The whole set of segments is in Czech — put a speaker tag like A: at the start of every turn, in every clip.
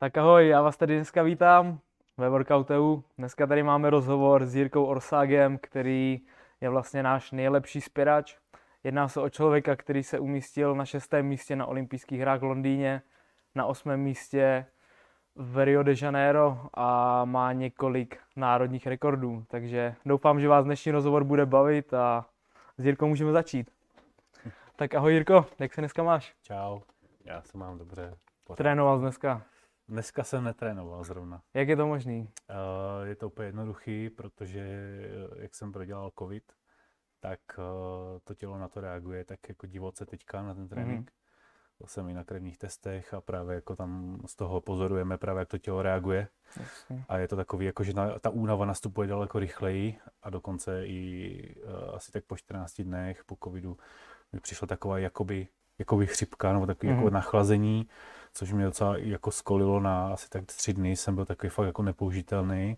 A: Tak ahoj, já vás tady dneska vítám ve Workouteu. Dneska tady máme rozhovor s Jirkou Orságem, který je vlastně náš nejlepší spěrač. Jedná se o člověka, který se umístil na šestém místě na olympijských hrách v Londýně, na osmém místě v Rio de Janeiro a má několik národních rekordů. Takže doufám, že vás dnešní rozhovor bude bavit a s Jirkou můžeme začít. Tak ahoj Jirko, jak se dneska máš?
B: Čau, já se mám dobře.
A: Pořád. Trénoval dneska?
B: Dneska jsem netrénoval zrovna.
A: Jak je to možný?
B: Uh, je to úplně jednoduchý, protože eh, jak jsem prodělal covid, tak uh, to tělo na to reaguje tak jako divoce teďka na ten trénink. Mm-hmm. Byl jsem i na krevních testech a právě jako tam z toho pozorujeme právě, jak to tělo reaguje. Jasně. A je to takový, jako že na, ta únava nastupuje daleko rychleji a dokonce i uh, asi tak po 14 dnech po covidu mi přišla taková jakoby, jakoby chřipka nebo takový mm-hmm. jako mhm. nachlazení, což mě docela jako skolilo na asi tak tři dny, jsem byl takový fakt jako nepoužitelný,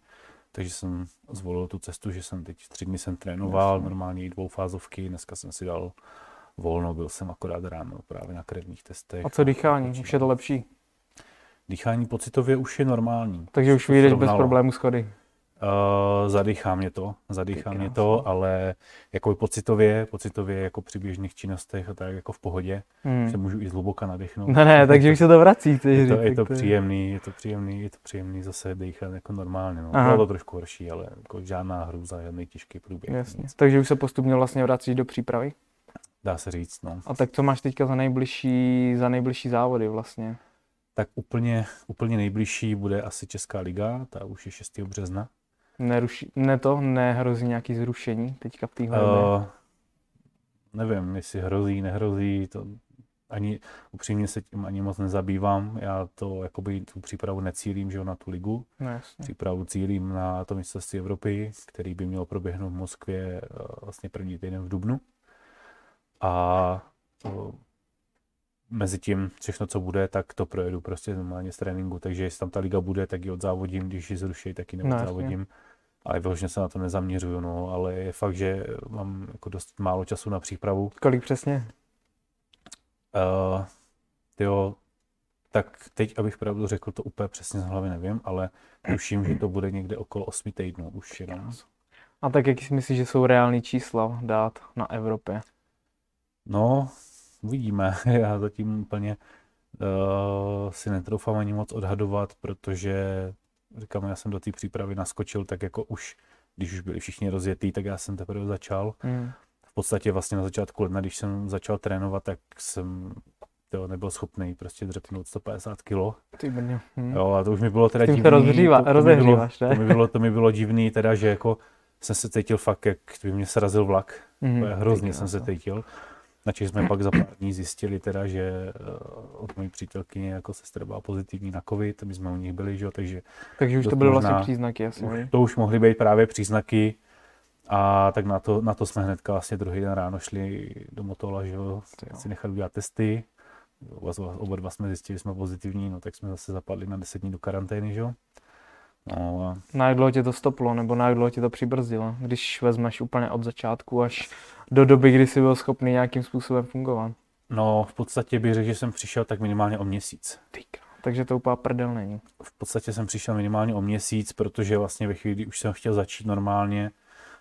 B: takže jsem zvolil tu cestu, že jsem teď tři dny jsem trénoval, Jasně. normálně i dvoufázovky, dneska jsem si dal volno, byl jsem akorát ráno právě na krevních testech.
A: A co dýchání, už je to lepší?
B: Dýchání pocitově už je normální.
A: Takže už vyjdeš bez problémů schody.
B: Uh, zadýchá mě to, zadýchá mě to, ale jako pocitově, pocitově jako při běžných činnostech a tak jako v pohodě, hmm. se můžu i zhluboka nadechnout.
A: Ne, ne, takže už se to vrací. Ty
B: je to, je to příjemný, je to příjemný, je to příjemný zase dýchat jako normálně. No. Bylo to trošku horší, ale jako žádná hrůza, žádný těžký průběh.
A: Jasně. Nic. Takže už se postupně vlastně vrací do přípravy?
B: Dá se říct, no.
A: A tak co máš teďka za nejbližší, za nejbližší závody vlastně?
B: Tak úplně, úplně nejbližší bude asi Česká liga, ta už je 6. března.
A: Neruší, ne to, nehrozí nějaký zrušení teďka v téhle uh,
B: Nevím, jestli hrozí, nehrozí, to ani upřímně se tím ani moc nezabývám. Já to jakoby tu přípravu necílím, že jo, na tu ligu.
A: No, jasně.
B: Přípravu cílím na to mistrovství Evropy, který by měl proběhnout v Moskvě uh, vlastně první týden v Dubnu. A uh, mezi tím všechno, co bude, tak to projedu prostě normálně z tréninku, takže jestli tam ta liga bude, tak ji odzávodím, když ji zruší, tak ji neodzávodím. No, ale vyloženě se na to nezaměřuju, no, ale je fakt, že mám jako dost málo času na přípravu.
A: Kolik přesně?
B: Uh, jo, tak teď, abych pravdu řekl, to úplně přesně z hlavy nevím, ale tuším, že to bude někde okolo 8 týdnů už jenom.
A: A tak jak si myslíš, že jsou reální čísla dát na Evropě?
B: No, uvidíme. Já zatím úplně uh, si netroufám ani moc odhadovat, protože říkám, já jsem do té přípravy naskočil tak jako už, když už byli všichni rozjetý, tak já jsem teprve začal. Mm. V podstatě vlastně na začátku ledna, když jsem začal trénovat, tak jsem to nebyl schopný prostě dřepnout 150 kg.
A: Ty brně.
B: Hmm. Jo, a to už mi bylo teda
A: divný. Rozhříva, to, to, mi bylo,
B: to, mi bylo, to mi bylo divný, teda, že jako jsem se cítil fakt, jak by mě srazil vlak. Mm, hrozně jsem se cítil. Načež jsme pak za pár dní zjistili teda, že uh, od mojí přítelkyně jako sestra byla pozitivní na covid, my jsme u nich byli, že jo, takže...
A: Takže už to byly vlastně příznaky asi, už,
B: To už mohly být právě příznaky a tak na to, na to jsme hnedka vlastně druhý den ráno šli do Motola, že jo, si nechali udělat testy. Oba, oba dva jsme zjistili, že jsme pozitivní, no tak jsme zase zapadli na 10 dní do karantény, že jo.
A: No, a... Na jak dlouho tě to stoplo, nebo na jak dlouho tě to přibrzdilo, když vezmeš úplně od začátku až do doby, kdy jsi byl schopný nějakým způsobem fungovat?
B: No, v podstatě bych řekl, že jsem přišel tak minimálně o měsíc.
A: Tyka. Takže to úplně prdel není.
B: V podstatě jsem přišel minimálně o měsíc, protože vlastně ve chvíli, kdy už jsem chtěl začít normálně,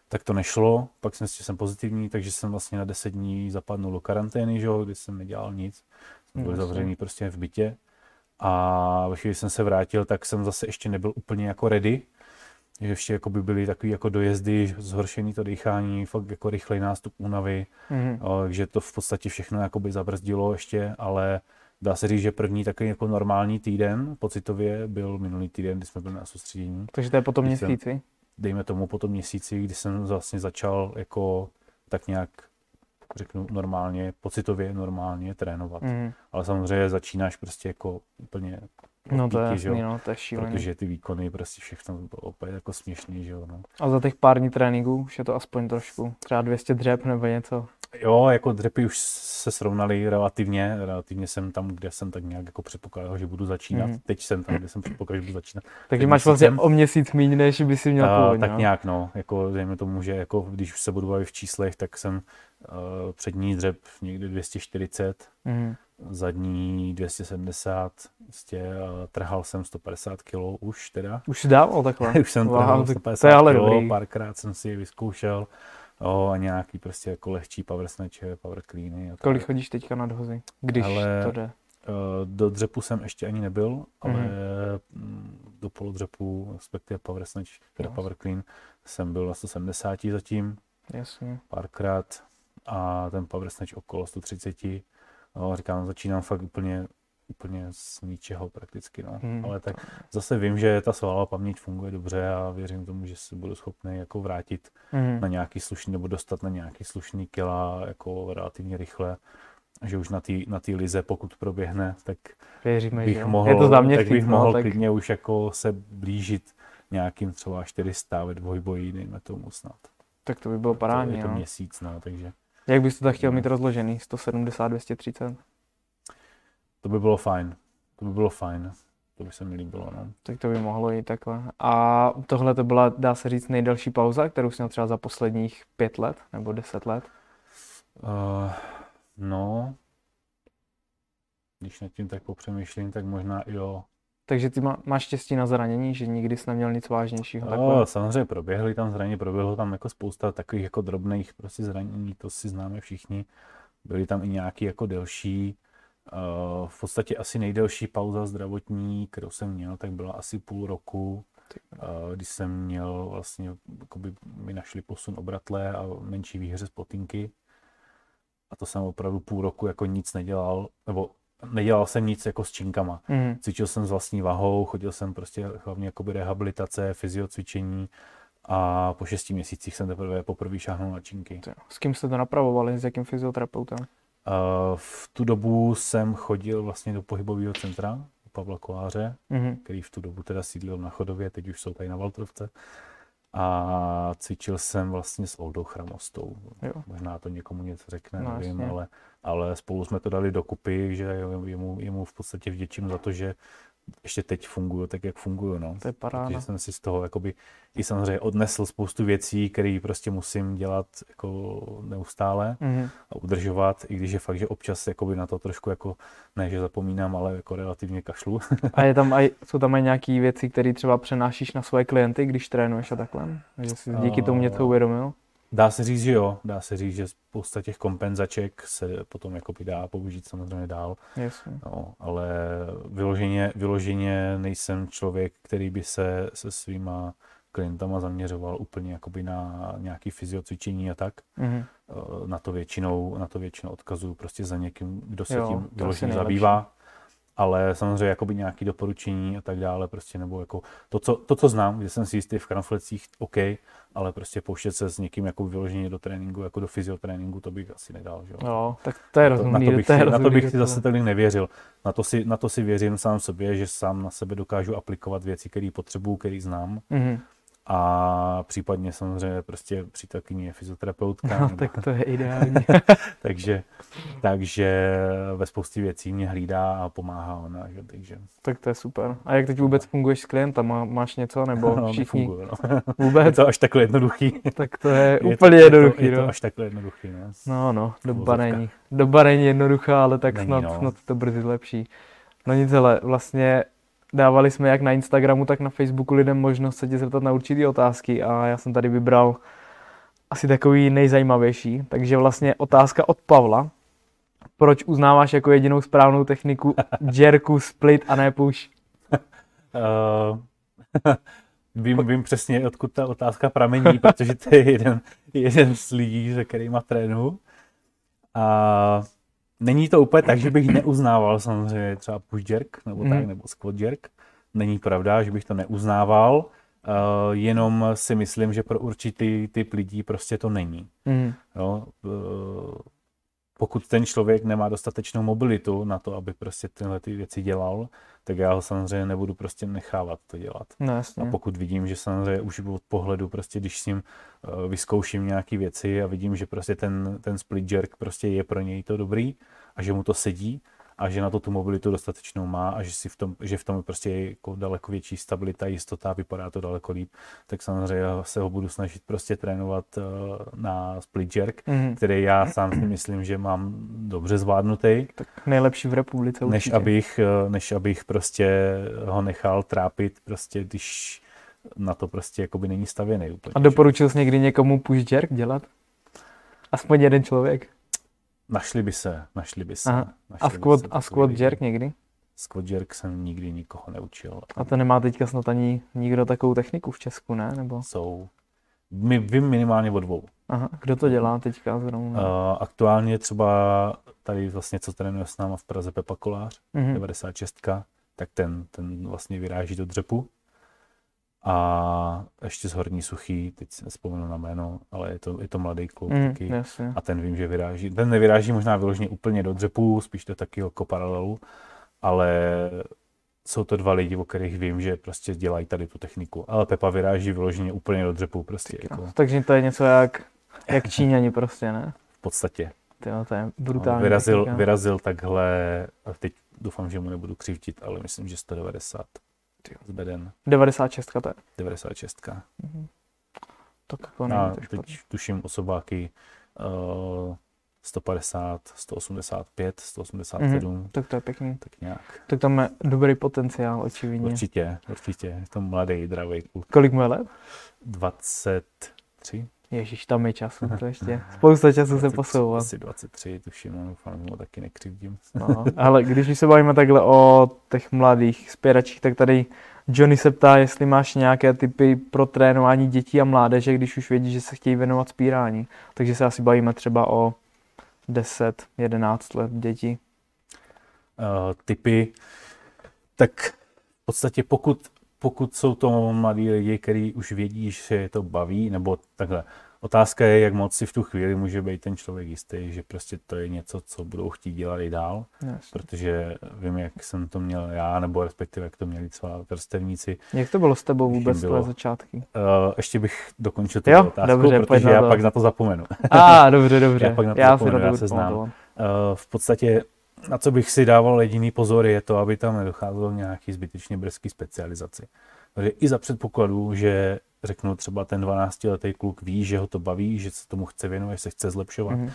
B: tak to nešlo. Pak jsem jsem pozitivní, takže jsem vlastně na 10 dní zapadnul do karantény, že, kdy jsem nedělal nic. Jsem byl zavřený prostě v bytě. A ve chvíli jsem se vrátil, tak jsem zase ještě nebyl úplně jako ready. Že ještě jako by byly takový jako dojezdy, zhoršený to dýchání, fakt jako rychlej nástup únavy, mm-hmm. takže to v podstatě všechno jako by zabrzdilo ještě, ale dá se říct, že první takový jako normální týden pocitově byl minulý týden, kdy jsme byli na soustředění.
A: Takže to je po tom měsíci?
B: Jsem, dejme tomu po tom měsíci, kdy jsem vlastně začal jako tak nějak řeknu normálně, pocitově normálně trénovat. Mm. Ale samozřejmě začínáš prostě jako úplně
A: No to je jasný, no, to je šílený.
B: Protože ty výkony, prostě všechno bylo opět jako směšný, že jo, no.
A: A za těch pár dní tréninků už je to aspoň trošku, třeba 200 dřep nebo něco?
B: Jo, jako dřepy už se srovnaly relativně, relativně jsem tam, kde jsem tak nějak jako předpokládal, že budu začínat. Mm. Teď jsem tam, kde jsem předpokládal, že budu začínat.
A: Takže máš vlastně jsem, o měsíc méně, než by si měl původně.
B: Tak no? nějak, no, jako dejme tomu, že jako když už se budu bavit v číslech, tak jsem uh, přední dřep někdy 240, mm zadní 270, prostě trhal jsem 150 kg už teda.
A: Už dával takhle?
B: už jsem wow, trhal 150
A: to je ale
B: kg,
A: dobrý.
B: párkrát jsem si je vyzkoušel. Jo, a nějaký prostě jako lehčí power snatche, power cleany. A
A: Kolik chodíš teďka na dhozy, když ale, to jde?
B: Eh, do dřepu jsem ještě ani nebyl, ale mm-hmm. do polodřepu, respektive power snatch, teda power clean, jsem byl na 170 zatím.
A: Jasně.
B: Párkrát a ten power snatch okolo 130. No, říkám, začínám fakt úplně, úplně z ničeho prakticky, no. Hmm. Ale tak zase vím, že ta svalová paměť funguje dobře a věřím tomu, že se budu schopný jako vrátit hmm. na nějaký slušný, nebo dostat na nějaký slušný kila jako relativně rychle že už na té na tý lize, pokud proběhne, tak
A: Věříme,
B: bych
A: že
B: mohl,
A: je to za mě
B: tak bych
A: no,
B: mohl
A: tak...
B: klidně už jako se blížit nějakým třeba 400 ve dvojboji, dejme tomu snad.
A: Tak to by bylo parádní,
B: Je to
A: no.
B: měsíc, no, takže...
A: Jak bys to tak chtěl mít rozložený? 170, 230?
B: To by bylo fajn. To by bylo fajn. To by se mi líbilo, no.
A: Tak to by mohlo jít takhle. A tohle to byla, dá se říct, nejdelší pauza, kterou jsi měl třeba za posledních pět let nebo deset let?
B: Uh, no, když nad tím tak popřemýšlím, tak možná i jo.
A: Takže ty má, máš štěstí na zranění, že nikdy jsi neměl nic vážnějšího?
B: No, samozřejmě proběhly tam zranění, proběhlo tam jako spousta takových jako drobných prostě zranění, to si známe všichni. Byly tam i nějaký jako delší, v podstatě asi nejdelší pauza zdravotní, kterou jsem měl, tak byla asi půl roku, uh, když jsem měl vlastně, jakoby mi našli posun obratle a menší výhře z potinky. A to jsem opravdu půl roku jako nic nedělal, nebo nedělal jsem nic jako s činkama. Mm. Cvičil jsem s vlastní vahou, chodil jsem prostě hlavně jakoby rehabilitace, fyziocvičení a po šesti měsících jsem teprve poprvé šáhnul na činky.
A: S kým jste to napravovali, s jakým fyzioterapeutem?
B: V tu dobu jsem chodil vlastně do pohybového centra u Pavla Koláře, mm-hmm. který v tu dobu teda sídlil na Chodově, teď už jsou tady na Valtrovce a cvičil jsem vlastně s Oldou Chramostou. Jo. Možná to někomu něco řekne, no, nevím, ale, ale spolu jsme to dali dokupy, že jemu, jemu v podstatě vděčím za to, že ještě teď fungují tak, jak fungují. No.
A: To je paráda.
B: Protože jsem si z toho jakoby, i samozřejmě odnesl spoustu věcí, které prostě musím dělat jako neustále mm-hmm. a udržovat, i když je fakt, že občas jakoby na to trošku jako, ne, že zapomínám, ale jako relativně kašlu.
A: a je tam aj, jsou tam aj nějaké věci, které třeba přenášíš na svoje klienty, když trénuješ a takhle? Že jsi díky tomu něco uvědomil?
B: Dá se říct, že jo. Dá se říct, že spousta těch kompenzaček se potom jako dá použít samozřejmě dál.
A: Jasně.
B: No, ale vyloženě, vyloženě nejsem člověk, který by se se svýma klientama zaměřoval úplně jakoby na nějaký fyziocvičení a tak. Mm-hmm. Na to většinou, na to většinou odkazuju prostě za někým, kdo se jo, tím vyloženě zabývá ale samozřejmě jakoby nějaké doporučení a tak dále, prostě nebo jako to, co, to, co znám, že jsem si jistý v kramflecích, OK, ale prostě pouštět se s někým jako vyloženě do tréninku, jako do fyziotréninku, to bych asi nedal. Že?
A: No, tak to je rozumný.
B: Na to bych,
A: to je
B: si,
A: rozumný,
B: na to bych si zase tolik nevěřil. Na to, si, na to si věřím sám sobě, že sám na sebe dokážu aplikovat věci, které potřebuju, které znám. Mm-hmm a případně samozřejmě prostě přítelkyně je fyzioterapeutka.
A: No, nebo... tak to je ideální.
B: takže, takže ve spoustě věcí mě hlídá a pomáhá ona. Že, takže...
A: Tak to je super. A jak teď vůbec funguješ s klientama? Máš něco nebo no, všichni?
B: Funguju, no. Vůbec? Je to až takhle jednoduchý.
A: tak to je, je úplně to, jednoduchý.
B: Je to,
A: no.
B: je to až takhle jednoduchý. No,
A: no, no doba není. Doba není jednoduchá, ale tak není, snad, no. snad to brzy lepší. No nic, ale vlastně dávali jsme jak na Instagramu, tak na Facebooku lidem možnost se tě zeptat na určité otázky a já jsem tady vybral asi takový nejzajímavější. Takže vlastně otázka od Pavla. Proč uznáváš jako jedinou správnou techniku jerku, split a ne push? Uh,
B: vím, vím přesně, odkud ta otázka pramení, protože to je jeden, jeden z lidí, se kterýma trénu. A Není to úplně tak, že bych neuznával samozřejmě třeba push jerk nebo tak, mm. nebo squat jerk. Není pravda, že bych to neuznával, uh, jenom si myslím, že pro určitý typ lidí prostě to není. Mm. Jo, uh, pokud ten člověk nemá dostatečnou mobilitu na to, aby prostě tyhle ty věci dělal, tak já ho samozřejmě nebudu prostě nechávat to dělat.
A: No, jasně.
B: A pokud vidím, že samozřejmě už od pohledu, prostě když s ním uh, vyzkouším nějaké věci a vidím, že prostě ten, ten split jerk prostě je pro něj to dobrý a že mu to sedí a že na to tu mobilitu dostatečnou má a že, si v tom, že v tom je prostě jako daleko větší stabilita, jistota, vypadá to daleko líp, tak samozřejmě se ho budu snažit prostě trénovat uh, na split jerk, mm. který já sám si myslím, že mám dobře zvládnutý.
A: Tak nejlepší v republice
B: určitě. Než abych, uh, než abych prostě ho nechal trápit, prostě když na to prostě jakoby není stavěný úplně.
A: A doporučil jsi někdy někomu push jerk dělat? Aspoň jeden člověk?
B: Našli by se, našli by se.
A: Aha.
B: Našli
A: a squat, a squat jerk někdy?
B: Squat jerk jsem nikdy nikoho neučil.
A: A to nemá teďka snad ani nikdo takovou techniku v Česku, ne? Nebo?
B: Jsou. My vím minimálně o dvou.
A: Aha, kdo to dělá teďka zrovna?
B: Uh, aktuálně třeba tady vlastně, co trénuje s náma v Praze Pepa Kolář, mm-hmm. 96, tak ten, ten vlastně vyráží do dřepu a ještě z Horní Suchý, teď si nespomenu na jméno, ale je to, je to mladý kluk mm, taky.
A: Jasně.
B: A ten vím, že vyráží. Ten nevyráží možná vyloženě úplně do dřepu, spíš do taky jako paralelu, ale jsou to dva lidi, o kterých vím, že prostě dělají tady tu techniku. Ale Pepa vyráží vyloženě úplně do dřepu. Prostě, jako.
A: Takže to je něco jak, jak Číňani prostě, ne?
B: V podstatě.
A: Tyjo, to je brutální.
B: Vyrazil, vyrazil takhle, a teď doufám, že mu nebudu křivtit, ale myslím, že 190 z beden.
A: 96 to je.
B: 96.
A: Mm-hmm. Tak jako není
B: to teď tuším osobáky uh, 150, 185, 187. Mm-hmm.
A: Tak to je pěkný.
B: Tak nějak.
A: Tak tam je dobrý potenciál, očividně.
B: Určitě, určitě. Je to mladý, dravý kluk.
A: Kolik mu je let?
B: 23.
A: Ježíš, tam je času, to ještě. Spousta času 20, se posouvá.
B: Asi 23, tuším, no, doufám, mu taky nekřivdím.
A: No, ale když se bavíme takhle o těch mladých spěračích, tak tady Johnny se ptá, jestli máš nějaké typy pro trénování dětí a mládeže, když už vědí, že se chtějí věnovat spírání. Takže se asi bavíme třeba o 10, 11 let dětí.
B: Uh, typy, tak v podstatě pokud pokud jsou to mladí lidi, kteří už vědí, že je to baví, nebo takhle. Otázka je, jak moc si v tu chvíli může být ten člověk jistý, že prostě to je něco, co budou chtít dělat i dál,
A: yes.
B: protože vím, jak jsem to měl já, nebo respektive jak to měli třeba vrstevníci.
A: Jak to bylo s tebou vůbec bylo, začátky? Uh,
B: ještě bych dokončil tu otázku, dobře, protože já to. pak na to zapomenu.
A: A, dobře, dobře.
B: já pak na to já zapomenu, já se znám. Uh, v podstatě na co bych si dával jediný pozor, je to, aby tam nedocházelo nějaký zbytečně brzký specializaci. Takže i za předpokladu, že řeknu třeba ten 12-letý kluk ví, že ho to baví, že se tomu chce věnovat, že se chce zlepšovat, mm-hmm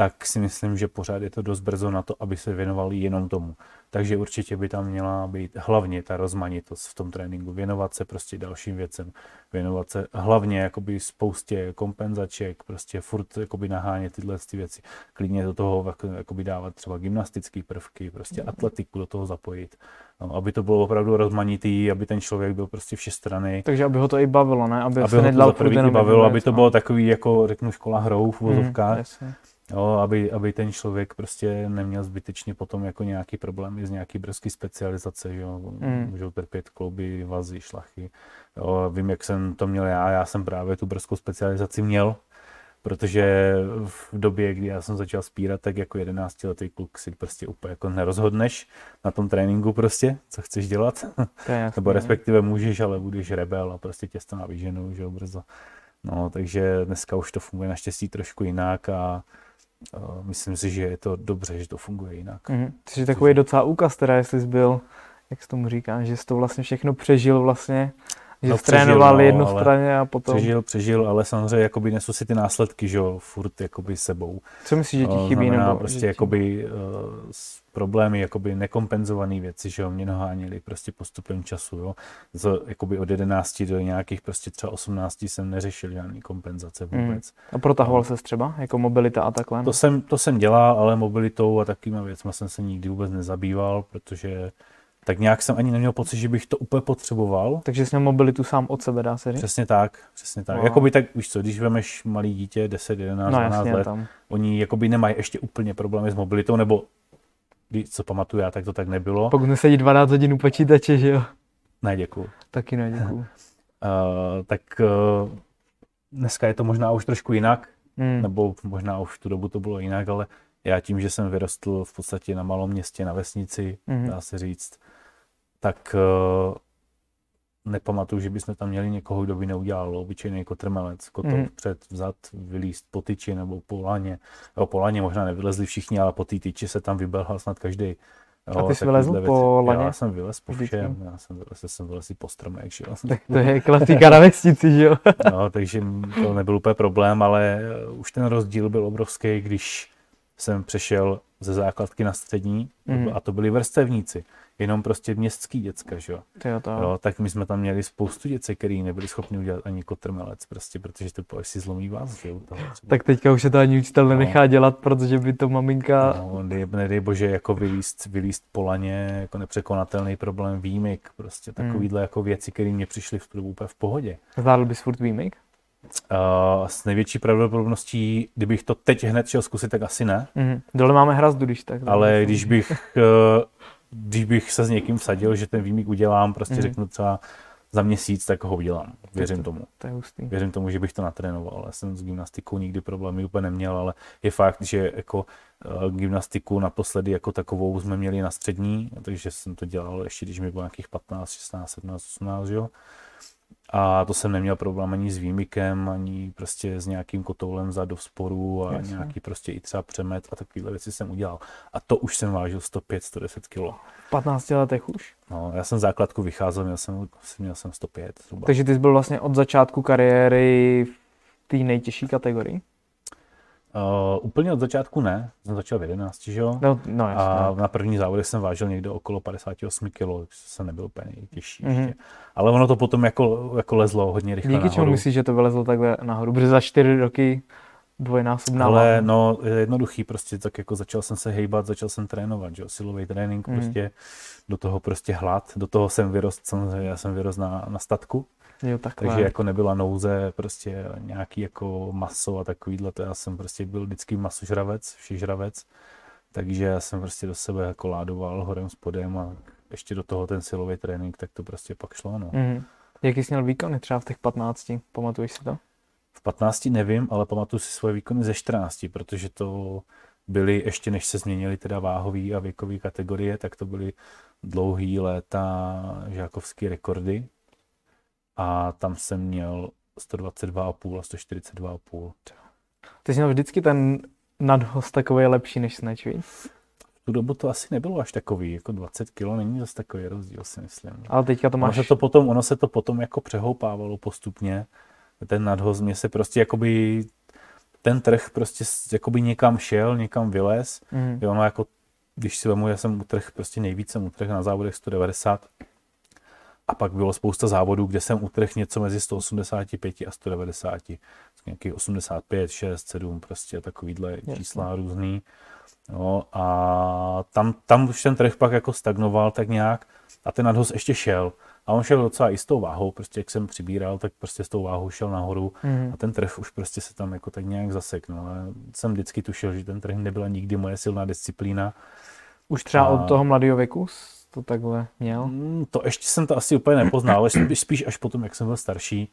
B: tak si myslím, že pořád je to dost brzo na to, aby se věnovali jenom tomu. Takže určitě by tam měla být hlavně ta rozmanitost v tom tréninku, věnovat se prostě dalším věcem, věnovat se hlavně jakoby spoustě kompenzaček, prostě furt jakoby nahánět tyhle ty věci, klidně do toho jako, jakoby dávat třeba gymnastické prvky, prostě atletiku do toho zapojit, no, aby to bylo opravdu rozmanitý, aby ten člověk byl prostě všestranný.
A: Takže aby ho to i bavilo, ne?
B: Aby, aby se ho to bavilo, aby to bylo takový, jako řeknu, škola hrou v vozovkách. Mm, Jo, aby, aby ten člověk prostě neměl zbytečně potom jako nějaký problémy z nějaký brzký specializace, že jo, mm. můžou trpět klouby, vazy, šlachy. Jo, vím, jak jsem to měl já, já jsem právě tu brzkou specializaci měl, protože v době, kdy já jsem začal spírat, tak jako 11 letý kluk si prostě úplně jako nerozhodneš na tom tréninku prostě, co chceš dělat. Nebo respektive můžeš, ale budeš rebel a prostě tě to navíženou, že jo, brzo. No, takže dneska už to funguje naštěstí trošku jinak a myslím si, že je to dobře, že to funguje jinak.
A: Mm-hmm. Jsi takový docela úkaz teda, jestli jsi byl, jak se tomu říká, že jsi to vlastně všechno přežil vlastně, že no, trénoval no, jednu straně a potom...
B: Přežil, přežil, ale samozřejmě jakoby nesu si ty následky, že jo, furt jakoby sebou.
A: Co myslíš, že ti chybí?
B: Znamená nebo
A: prostě
B: že jakoby uh, problémy, jakoby nekompenzované věci, že jo, mě naháněli prostě postupem času, jo. Z, jakoby od 11 do nějakých prostě třeba 18 jsem neřešil žádný kompenzace hmm. vůbec.
A: Hmm. A protahoval se třeba, jako mobilita a takhle?
B: To jsem, to jsem dělal, ale mobilitou a takovými věcmi jsem se nikdy vůbec nezabýval, protože tak nějak jsem ani neměl pocit, že bych to úplně potřeboval.
A: Takže jsi měl mobilitu sám od sebe, dá se říct?
B: Přesně tak, přesně tak. No. Jakoby tak, víš co, když vemeš malý dítě, 10, 11, no, 12 jasně, let, tam. oni jakoby nemají ještě úplně problémy s mobilitou, nebo co pamatuju já, tak to tak nebylo.
A: Pokud nesedí 12 hodin u počítače, že jo?
B: Ne, děkuju.
A: Taky ne, děkuju. uh,
B: tak uh, dneska je to možná už trošku jinak,
A: hmm.
B: nebo možná už v tu dobu to bylo jinak, ale já tím, že jsem vyrostl v podstatě na malom městě, na vesnici, hmm. dá se říct, tak uh, nepamatuju, že bychom tam měli někoho, kdo by neudělal obyčejný kotrmelec, kotov mm. před, vzad, vylíst po tyči nebo po laně. Jo, po laně možná nevylezli všichni, ale po té tyči se tam vybelhal snad každý.
A: Jo, a ty jsi vylezl po laně?
B: Já jsem vylez po všem, já jsem vylez, jsem vylez i po stromech, že jo.
A: Tak to je klasika na vesnici, že jo.
B: no, takže to nebyl úplně problém, ale už ten rozdíl byl obrovský, když jsem přešel ze základky na střední mm. a to byli vrstevníci jenom prostě městský děcka, že jo.
A: to.
B: jo. Tak my jsme tam měli spoustu děcek, který nebyli schopni udělat ani kotrmelec, prostě, protože to po si zlomí vás, že jo.
A: Tak teďka už se to ani učitel no. nenechá dělat, protože by to maminka...
B: No, nedej, nedej bože, jako vylíst, vylíst polaně, jako nepřekonatelný problém výjimek, prostě takovýhle hmm. jako věci, které mě přišly v tu úplně v pohodě.
A: Zvládl bys furt výjimek?
B: Uh, s největší pravděpodobností, kdybych to teď hned šel zkusit, tak asi ne.
A: Mm. Dole máme hrazdu, když tak.
B: Ale když bych uh, když bych se s někým vsadil, že ten výmík udělám, prostě mm. řeknu třeba za měsíc, tak ho udělám. Věřím to, tomu.
A: To je hustý.
B: Věřím tomu, že bych to natrénoval. Já jsem s gymnastikou nikdy problémy úplně neměl, ale je fakt, že jako uh, gymnastiku naposledy jako takovou jsme měli na střední, takže jsem to dělal ještě, když mi bylo nějakých 15, 16, 17, 18, jo. A to jsem neměl problém ani s výmykem, ani prostě s nějakým kotoulem za do sporu a Jasně. nějaký prostě i třeba přemet a takovéhle věci jsem udělal. A to už jsem vážil 105, 110 kg.
A: V 15 letech už?
B: No, já jsem základku vycházel, měl jsem, měl jsem 105
A: zhruba. Takže ty jsi byl vlastně od začátku kariéry v té nejtěžší kategorii?
B: Uh, úplně od začátku ne, jsem začal v 11, že jo?
A: No, no jasně.
B: A na první závodě jsem vážil někde okolo 58 kg, jsem nebyl úplně nejtěžší mm-hmm. ještě. Ale ono to potom jako, jako lezlo hodně rychle
A: Díky nahoru. čemu myslíš, že to vylezlo takhle nahoru? Protože za čtyři roky dvojnásobná
B: Ale váha. no, je jednoduchý, prostě tak jako začal jsem se hejbat, začal jsem trénovat, že jo, silový trénink, mm. prostě do toho prostě hlad, do toho jsem vyrost, samozřejmě já jsem vyrost na, na statku,
A: Jo,
B: Takže jako nebyla nouze prostě nějaký jako maso a takovýhle, to já jsem prostě byl vždycky masožravec, všižravec, takže já jsem prostě do sebe jako ládoval horem spodem a ještě do toho ten silový trénink, tak to prostě pak šlo, no. Mm-hmm.
A: Jaký jsi měl výkony třeba v těch 15, pamatuješ si to?
B: V 15 nevím, ale pamatuju si svoje výkony ze 14, protože to byly, ještě než se změnily teda váhové a věkové kategorie, tak to byly dlouhý léta žákovské rekordy, a tam jsem měl 122,5 a 142,5.
A: Ty jsi měl vždycky ten nadhost takový lepší než Snatch, víc?
B: V tu dobu to asi nebylo až takový, jako 20 kg není zase takový rozdíl, si myslím.
A: Ale teďka to máš...
B: Ono se to potom, ono se to potom jako přehoupávalo postupně. Ten nadhost mě se prostě jakoby ten trh prostě jakoby někam šel, někam vylez. Mm. Jo, no jako, když si vemu, já jsem utrh prostě nejvíce utrh na závodech 190 a pak bylo spousta závodů, kde jsem utrhl něco mezi 185 a 190. Nějaký 85, 6, 7, prostě takovýhle Jasně. čísla různý. No, a tam, tam už ten trh pak jako stagnoval tak nějak a ten nadhoz ještě šel. A on šel docela i s tou váhou, prostě jak jsem přibíral, tak prostě s tou váhou šel nahoru mm. a ten trh už prostě se tam jako tak nějak zasek. No. A jsem vždycky tušil, že ten trh nebyla nikdy moje silná disciplína.
A: Už třeba a... od toho mladého věku to takhle měl?
B: Mm, to ještě jsem to asi úplně nepoznal, ale spíš až potom, jak jsem byl starší,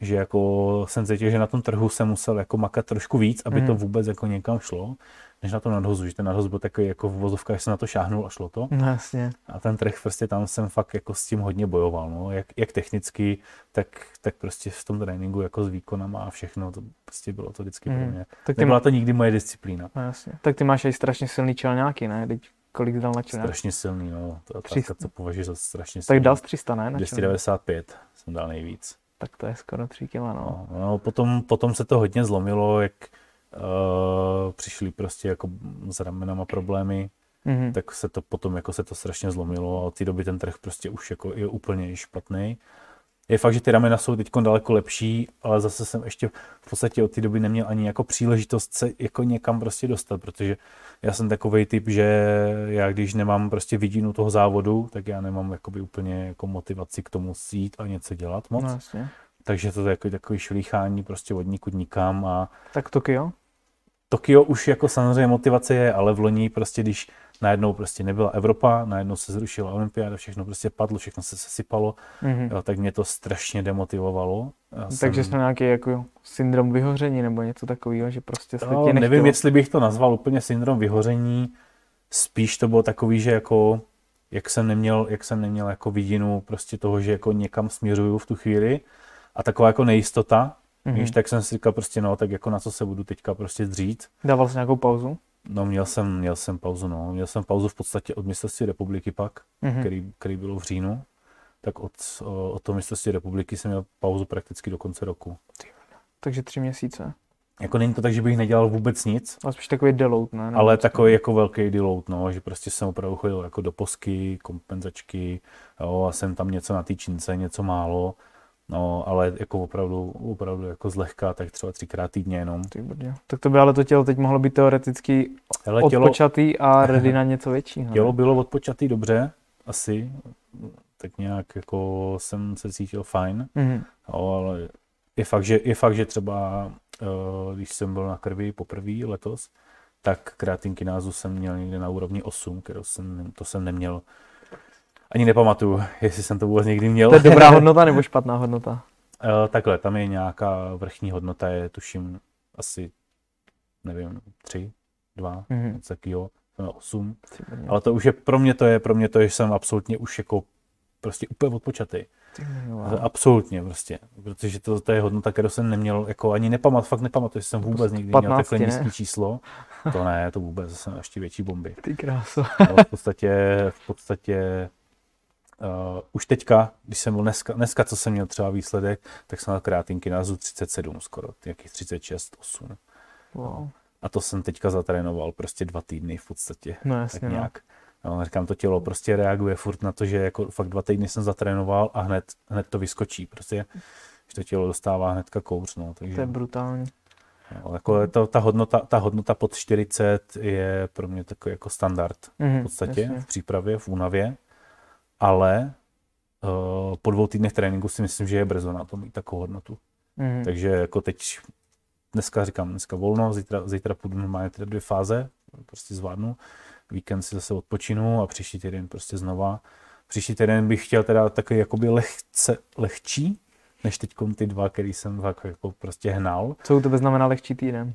B: že jako jsem cítil, že na tom trhu jsem musel jako makat trošku víc, aby mm. to vůbec jako někam šlo, než na tom nadhozu, že ten nadhoz byl takový jako v vozovkách, jsem na to šáhnul a šlo to.
A: No, jasně.
B: A ten trh prostě tam jsem fakt jako s tím hodně bojoval, no, jak, jak technicky, tak, tak prostě v tom tréninku jako s výkonama a všechno, to prostě bylo to vždycky mm. pro mě. Tak Nebyla má... to nikdy moje disciplína.
A: No, jasně. Tak ty máš i strašně silný čelňáky, ne? Teď kolik dal na čelňák?
B: Strašně silný, no. To je otázka, co považuji za strašně silný.
A: Tak dal z 300, ne?
B: Na 295 jsem dal nejvíc.
A: Tak to je skoro 3 kg, no.
B: no. no potom, potom se to hodně zlomilo, jak uh, přišly prostě jako s ramenama problémy, mm-hmm. tak se to potom jako se to strašně zlomilo a od té doby ten trh prostě už jako je úplně špatný. Je fakt, že ty ramena jsou teď daleko lepší, ale zase jsem ještě v podstatě od té doby neměl ani jako příležitost se jako někam prostě dostat, protože já jsem takový typ, že já když nemám prostě vidinu toho závodu, tak já nemám jakoby úplně jako motivaci k tomu jít a něco dělat moc. No,
A: jasně.
B: Takže to je jako takový šlíchání prostě od nikud nikam a...
A: Tak Tokio?
B: Tokio už jako samozřejmě motivace je, ale v loni prostě, když najednou prostě nebyla Evropa, najednou se zrušila olympiáda, všechno prostě padlo, všechno se sesypalo, mm-hmm. jo, tak mě to strašně demotivovalo.
A: Já Takže jsem... nějaký jako syndrom vyhoření nebo něco takového, že prostě se
B: no, Nevím, jestli bych to nazval úplně syndrom vyhoření, spíš to bylo takový, že jako jak jsem neměl, jak jsem neměl jako vidinu prostě toho, že jako někam směřuju v tu chvíli a taková jako nejistota, mm-hmm. víš, tak jsem si říkal prostě no, tak jako na co se budu teďka prostě dřít.
A: Dával jsi nějakou pauzu?
B: No měl jsem, měl jsem pauzu, no. Měl jsem pauzu v podstatě od mistrovství republiky pak, mm-hmm. který, který bylo v říjnu. Tak od, od toho mistrovství republiky jsem měl pauzu prakticky do konce roku.
A: Takže tři měsíce.
B: Jako není to tak, že bych nedělal vůbec nic.
A: Ale spíš takový deload, ne?
B: ale takový jako velký deload, no, že prostě jsem opravdu chodil jako do posky, kompenzačky, jo, a jsem tam něco na té čince, něco málo. No, ale jako opravdu, opravdu jako zlehka, tak třeba třikrát týdně jenom.
A: Tak to by ale to tělo teď mohlo být teoreticky ale odpočatý tělo, a ready na něco většího.
B: Tělo bylo odpočatý dobře, asi. Tak nějak jako jsem se cítil fajn. Mm-hmm. No, ale je fakt, že, je fakt, že třeba uh, když jsem byl na krvi poprvé letos, tak kreatinkinázu jsem měl někde na úrovni 8, kterou jsem, to jsem neměl ani nepamatuju, jestli jsem to vůbec někdy měl.
A: To je dobrá hodnota nebo špatná hodnota?
B: uh, takhle, tam je nějaká vrchní hodnota, je tuším asi, nevím, 3, 2, mm-hmm. něco takového, 8. Ale to už je, pro mě to je, pro mě to je, že jsem absolutně už jako prostě úplně odpočatý. Absolutně prostě, protože to, to je hodnota, kterou jsem neměl, jako ani nepamat, fakt nepamatuji, že jsem vůbec nikdy 15, měl takhle nízký číslo. To ne, to vůbec, jsem ještě větší bomby.
A: Ty kráso.
B: v podstatě, v podstatě Uh, už teďka, když jsem byl dneska, dneska, co jsem měl třeba výsledek, tak jsem měl kreatinky na 37 skoro, nějakých 36, 8. Wow. A to jsem teďka zatrénoval prostě dva týdny v podstatě.
A: No jasně,
B: tak no. nějak. No. No, říkám, to tělo prostě reaguje furt na to, že jako fakt dva týdny jsem zatrénoval a hned, hned to vyskočí. Prostě, že to tělo dostává hnedka kouř. No, takže,
A: to je brutální.
B: No, jako to, ta, hodnota, ta hodnota pod 40 je pro mě takový jako standard mm-hmm, v podstatě jasně. v přípravě, v únavě ale uh, po dvou týdnech tréninku si myslím, že je brzo na to mít takovou hodnotu. Mm. Takže jako teď, dneska říkám, dneska volno, zítra, zítra půjdu normálně ty dvě fáze, prostě zvládnu, víkend si zase odpočinu a příští týden prostě znova. Příští týden bych chtěl teda takový jakoby lehce, lehčí, než teď ty dva, který jsem jako, jako prostě hnal.
A: Co u tebe znamená lehčí týden?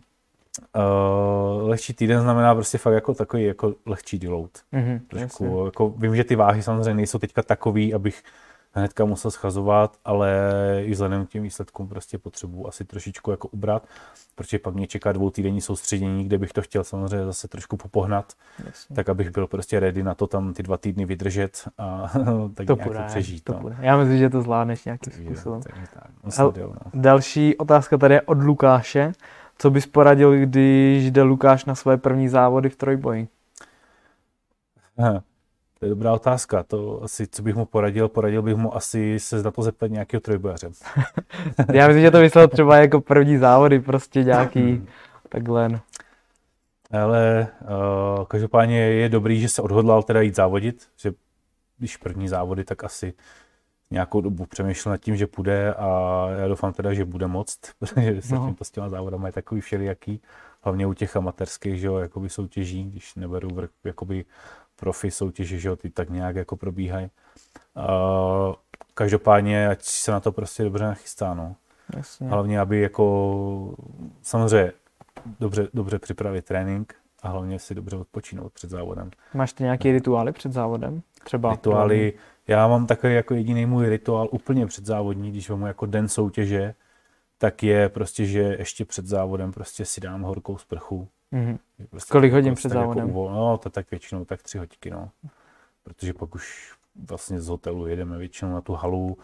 B: Uh, lehčí týden znamená prostě fakt jako takový jako lehčí deload. Mm-hmm, Trošku, jako, vím, že ty váhy samozřejmě nejsou teďka takový, abych hnedka musel schazovat, ale i vzhledem k těm výsledkům prostě potřebuji asi trošičku jako ubrat, protože pak mě čeká dvou týdenní soustředění, kde bych to chtěl samozřejmě zase trošku popohnat, Jasně. tak abych byl prostě ready na to tam ty dva týdny vydržet a tak
A: to
B: nějak
A: půjde,
B: to přežít.
A: To no. Já myslím, že to zvládneš nějakým způsobem. Tak,
B: tak, tak, no.
A: Další otázka tady je od Lukáše. Co bys poradil, když jde Lukáš na své první závody v trojboji?
B: Aha, to je dobrá otázka. To asi, co bych mu poradil, poradil bych mu asi se na to zeptat nějakého trojbojaře.
A: Já myslím, že to myslel třeba jako první závody, prostě nějaký takhle.
B: Ale uh, každopádně je dobrý, že se odhodlal teda jít závodit, že když první závody, tak asi nějakou dobu přemýšlel nad tím, že půjde a já doufám teda, že bude moc, protože se no. tím s těma závodama je takový všelijaký, hlavně u těch amatérských, že jo, jakoby soutěží, když neberu vrch, jakoby profi soutěže, že jo, ty tak nějak jako probíhají. Uh, každopádně, ať se na to prostě dobře nachystá, no. Jasně. Hlavně, aby jako, samozřejmě, dobře, dobře připravit trénink a hlavně si dobře odpočinout před závodem.
A: Máš ty nějaké rituály před závodem? Třeba
B: rituály, já mám takový jako jediný můj rituál úplně před závodní, když mám jako den soutěže, tak je prostě, že ještě před závodem prostě si dám horkou sprchu.
A: Mm-hmm. Prostě Kolik hodin prostě před jako závodem?
B: Jako, no, to tak většinou tak tři hodiny, no. Protože pak už vlastně z hotelu jedeme většinou na tu halu,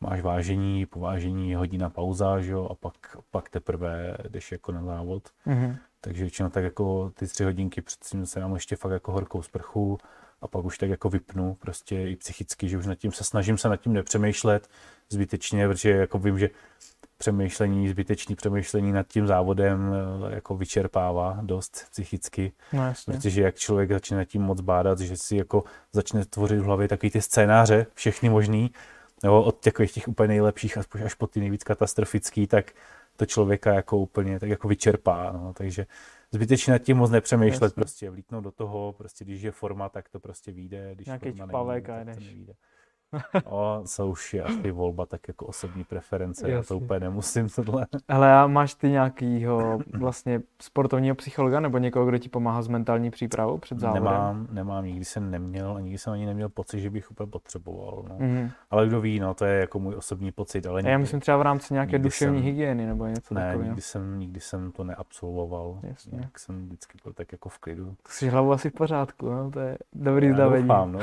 B: máš vážení, po vážení hodina pauza, že jo, a pak, pak teprve jdeš jako na závod. Mm-hmm. Takže většinou tak jako ty tři hodinky předtím se dám ještě fakt jako horkou sprchu, a pak už tak jako vypnu prostě i psychicky, že už nad tím se snažím se nad tím nepřemýšlet zbytečně, protože jako vím, že přemýšlení, zbytečný přemýšlení nad tím závodem eh, jako vyčerpává dost psychicky,
A: no, jasně.
B: protože jak člověk začne nad tím moc bádat, že si jako začne tvořit v hlavě takový ty scénáře, všechny možný, nebo od takových těch úplně nejlepších až, až po ty nejvíc katastrofický, tak to člověka jako úplně tak jako vyčerpá, no, takže zbytečně nad tím moc nepřemýšlet, Jasně. prostě vlítnout do toho, prostě když je forma, tak to prostě vyjde, když
A: Nějaký
B: forma
A: čpavek a jdeš.
B: O, co už je asi volba tak jako osobní preference, já to
A: Jasně.
B: úplně nemusím tohle.
A: Hele, a máš ty nějakýho vlastně sportovního psychologa nebo někoho, kdo ti pomáhá s mentální přípravou před závodem?
B: Nemám, nemám, nikdy jsem neměl a nikdy jsem ani neměl pocit, že bych úplně potřeboval. No.
A: Mhm.
B: Ale kdo ví, no, to je jako můj osobní pocit, ale
A: já myslím třeba v rámci nějaké duševní
B: jsem-
A: hygieny nebo něco
B: ne,
A: takového.
B: nikdy jsem, nikdy jsem to neabsolvoval.
A: Jasně.
B: Jak jsem vždycky byl tak jako v klidu.
A: Jsi hlavu asi v pořádku, no? to je dobrý
B: Já
A: zdavení.
B: doufám, no.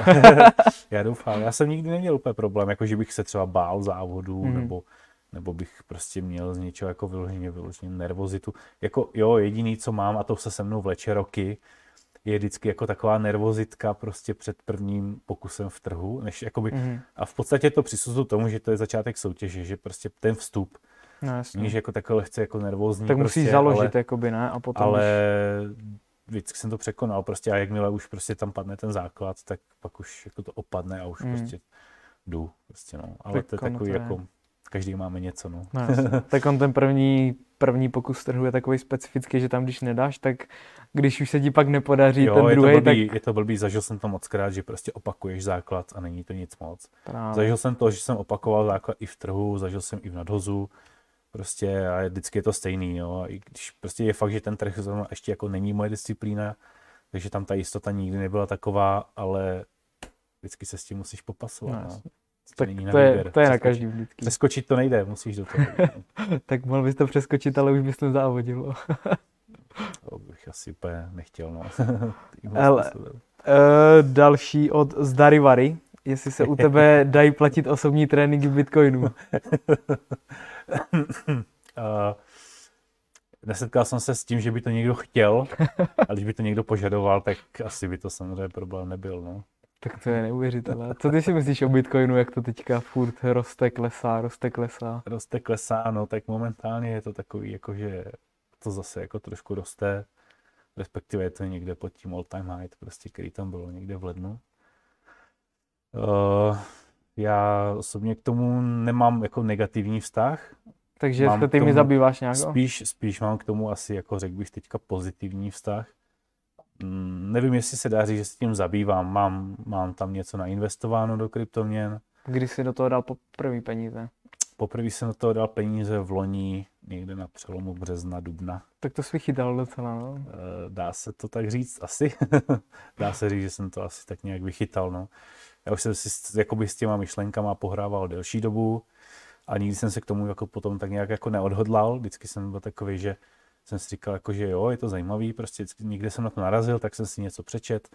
B: já doufám. Já jsem nikdy neměl úplně problém, jako že bych se třeba bál závodu,
A: Mhm.
B: nebo, nebo bych prostě měl z něčeho jako vyloženě, vyloženě nervozitu. Jako jo, jediný, co mám, a to se se mnou vleče roky, je vždycky jako taková nervozitka prostě před prvním pokusem v trhu, než jakoby,
A: Mhm.
B: a v podstatě to přisuzuju tomu, že to je začátek soutěže, že prostě ten vstup,
A: No
B: níž jako takhle lehce jako nervózní.
A: tak musíš
B: prostě,
A: založit,
B: ale,
A: jakoby, ne? A potom
B: ale
A: už...
B: vždycky jsem to překonal prostě a jakmile už prostě tam padne ten základ, tak pak už jako to opadne a už
A: Mm.
B: prostě jdu. Prostě no. Ale to je
A: Tak
B: takový
A: to je.
B: jako, každý máme něco no.
A: No, tak on ten první, první pokus trhu je takový specifický, že tam když nedáš, tak když už se ti pak nepodaří
B: Jo,
A: ten
B: je, to
A: druhý, tak
B: blbý, je to blbý, zažil jsem to moc krát, že prostě opakuješ základ a není to nic moc.
A: právě.
B: Zažil jsem to, že jsem opakoval základ i v trhu, zažil jsem i v nadhozu, prostě a je- vždycky je to stejný, jo. A I když prostě je fakt, že ten trh zrovna ještě jako není moje disciplína, takže tam ta jistota nikdy nebyla taková, ale vždycky se s tím musíš popasovat.
A: No,
B: No. To
A: tak
B: není na
A: to je,
B: výběr.
A: to je na každý vždycky.
B: Přeskočit to nejde, musíš do toho. jít.
A: Tak mohl bys to přeskočit, ale už bys to závodil.
B: to bych asi úplně nechtěl, no.
A: Ale-. E, další od Zdarivary. Jestli se u tebe dají platit osobní tréninky v Bitcoinu.
B: Uh, nesetkal jsem se s tím, že by to někdo chtěl, a když by to někdo požadoval, tak asi by to samozřejmě problém nebyl. No.
A: Tak to je neuvěřitelné. Co ty si myslíš o Bitcoinu, jak to teďka furt roste, klesá, roste, klesá?
B: Roste, klesá, no, tak momentálně je to takový, jako že to zase jako trošku roste, respektive je to někde pod tím all time high, prostě, který tam bylo někde v lednu. Uh, já osobně k tomu nemám jako negativní vztah,
A: Takže
B: Mám
A: se ty mi zabýváš nějak?
B: Spíš, spíš mám k tomu asi, jako řekl bych teďka, pozitivní vztah. Mm, nevím, jestli se dá říct, že se tím zabývám. Mám, mám tam něco nainvestováno do kryptoměn.
A: Kdy jsi do toho dal po první peníze?
B: Poprvé jsem do toho dal peníze v loni, někde na přelomu března, dubna.
A: Tak to jsi vychytal docela, no.
B: Eh, Dá se to tak říct? Asi. dá se říct, že jsem to asi tak nějak vychytal. No. Já už jsem si s- jakoby s těma myšlenkama pohrával delší dobu a nikdy jsem se k tomu jako potom tak nějak jako neodhodlal. Vždycky jsem byl takový, že jsem si říkal, jako, že jo, je to zajímavý, prostě někde jsem na to narazil, tak jsem si něco přečet,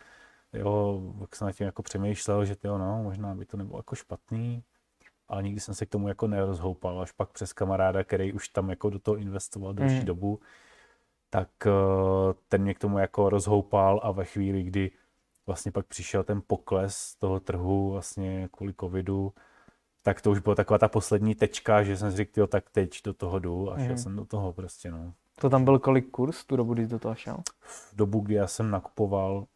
B: jo, tak jsem nad tím jako přemýšlel, že jo, no, možná by to nebylo jako špatný, ale nikdy jsem se k tomu jako nerozhoupal, až pak přes kamaráda, který už tam jako do toho investoval delší
A: Mhm.
B: dobu, tak eh, ten mě k tomu jako rozhoupal a ve chvíli, kdy vlastně pak přišel ten pokles toho trhu vlastně kvůli covidu, tak to už byla taková ta poslední tečka, že jsem si řekl, jo, tak teď do toho jdu a šel
A: Mhm.
B: jsem do toho prostě, no.
A: To tam byl kolik kurz tu dobu, když do toho šel?
B: V dobu, kdy já jsem nakupoval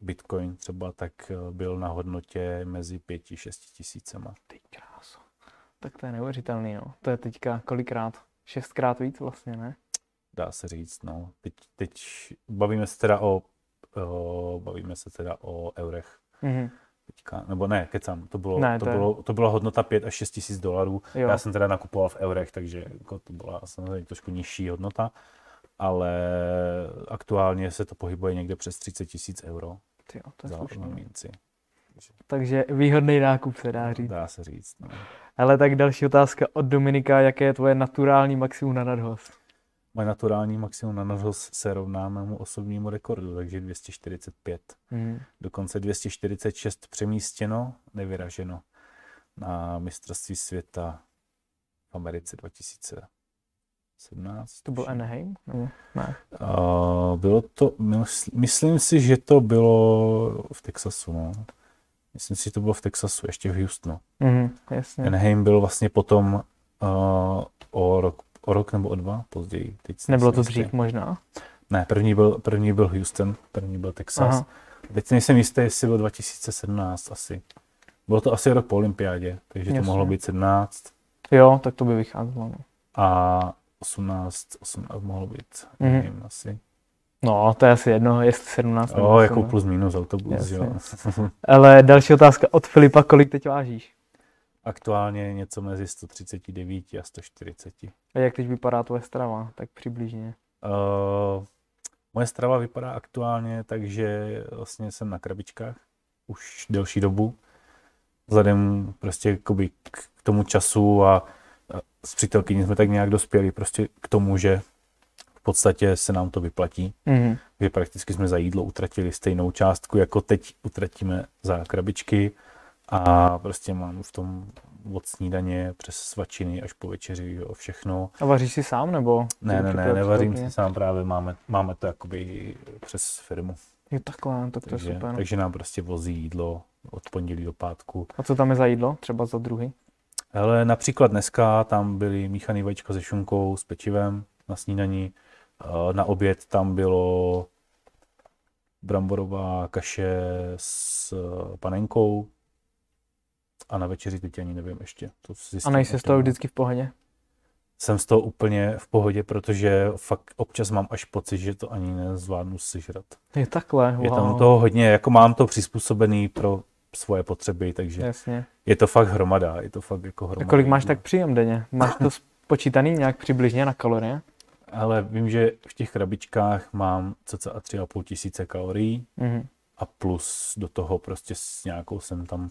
B: Bitcoin třeba, tak eh, byl na hodnotě mezi 5 a 6 tisícema.
A: Ty kráso. Tak to je neuvěřitelný, no. To je teďka kolikrát? Šestkrát víc vlastně, ne?
B: Dá se říct, no. Teď, teď bavíme se teda o, o bavíme se teda o eurech.
A: Mhm.
B: Teďka, nebo ne, kecám, to, bylo,
A: Ne,
B: to,
A: to je-
B: bylo, to byla hodnota 5 až 6 tisíc dolarů.
A: Jo.
B: Já jsem teda nakupoval v eurech, takže jako to byla samozřejmě trošku nižší hodnota, ale aktuálně se to pohybuje někde přes 30 tisíc euro
A: Tyjo, to je
B: za minci.
A: Takže výhodný nákup se dá říct.
B: Dá se říct. No.
A: Ale tak další otázka od Dominika, jaké je tvoje naturální maximum na nadhoz?
B: Moje naturální maximum na nadhoz se rovná mému osobnímu rekordu, takže 245.
A: Mhm.
B: Dokonce 246 přemístěno, nevyraženo na mistrovství světa v Americe 2017.
A: To byl. Anaheim? Nebo ne?
B: Uh, bylo to, mysl- myslím si, že to bylo v Texasu, no. Myslím si, že to bylo v Texasu, ještě v Houstonu.
A: Mhm, jasně.
B: Anaheim byl vlastně potom uh, o, rok, o rok nebo o dva později. Teď
A: Nebylo to dřív možná?
B: Ne, první byl, první byl Houston, první byl Texas.
A: Aha.
B: Teď si nejsem jistý, jestli byl 2017 asi. Bylo to asi rok po olympiádě, takže to
A: Jasně.
B: mohlo být 17
A: Jo, tak to by vycházelo. No.
B: a 18, 18 mohlo být,
A: Mhm.
B: nevím, asi.
A: No, to je asi jedno, jestli 17 nebo
B: Jo, jako
A: 18.
B: plus minus autobus,
A: Jasně.
B: jo.
A: Ale další otázka od Filipa, kolik teď vážíš?
B: Aktuálně něco mezi 139 a 140.
A: A jak teď vypadá tvoje strava? Tak přibližně.
B: Uh, moje strava vypadá aktuálně tak, že vlastně jsem na krabičkách už delší dobu. Vzhledem prostě jakoby k tomu času a, s přítelkyní jsme tak nějak dospěli prostě k tomu, že v podstatě se nám to vyplatí.
A: Mhm.
B: Že prakticky jsme za jídlo utratili stejnou částku, jako teď utratíme za krabičky a prostě mám v tom od snídaně přes svačiny až po večeři jo, všechno.
A: A vaříš si sám, nebo?
B: Ne, ne, ne, nevařím si sám právě, máme, máme to jakoby přes firmu.
A: Jo, takhle, tak to je
B: Takže,
A: super. no.
B: takže nám prostě vozí jídlo od pondělí do pátku.
A: A co tam je za jídlo? Třeba za druhý?
B: Ale například dneska tam byly míchaný vajíčka se šunkou, s pečivem na snídaní. Eh, Na oběd tam bylo bramborová kaše s eh, panenkou. A na večeři teď ani nevím ještě. To
A: A
B: zjistím
A: nejsi z toho vždycky v pohodě?
B: Jsem z toho úplně v pohodě, protože fakt občas mám až pocit, že to ani nezvládnu sežrat.
A: Je takhle, wow.
B: Je tam toho hodně, jako mám to přizpůsobený pro svoje potřeby, takže
A: Jasně.
B: je to fakt hromada, je to fakt jako
A: A
B: hromada.
A: kolik máš tak příjem denně? Máš to spočítaný nějak přibližně na kalorie?
B: Ale vím, že v těch krabičkách mám cca 3,5 tisíce kalorií
A: Mhm.
B: a plus do toho prostě s nějakou jsem tam,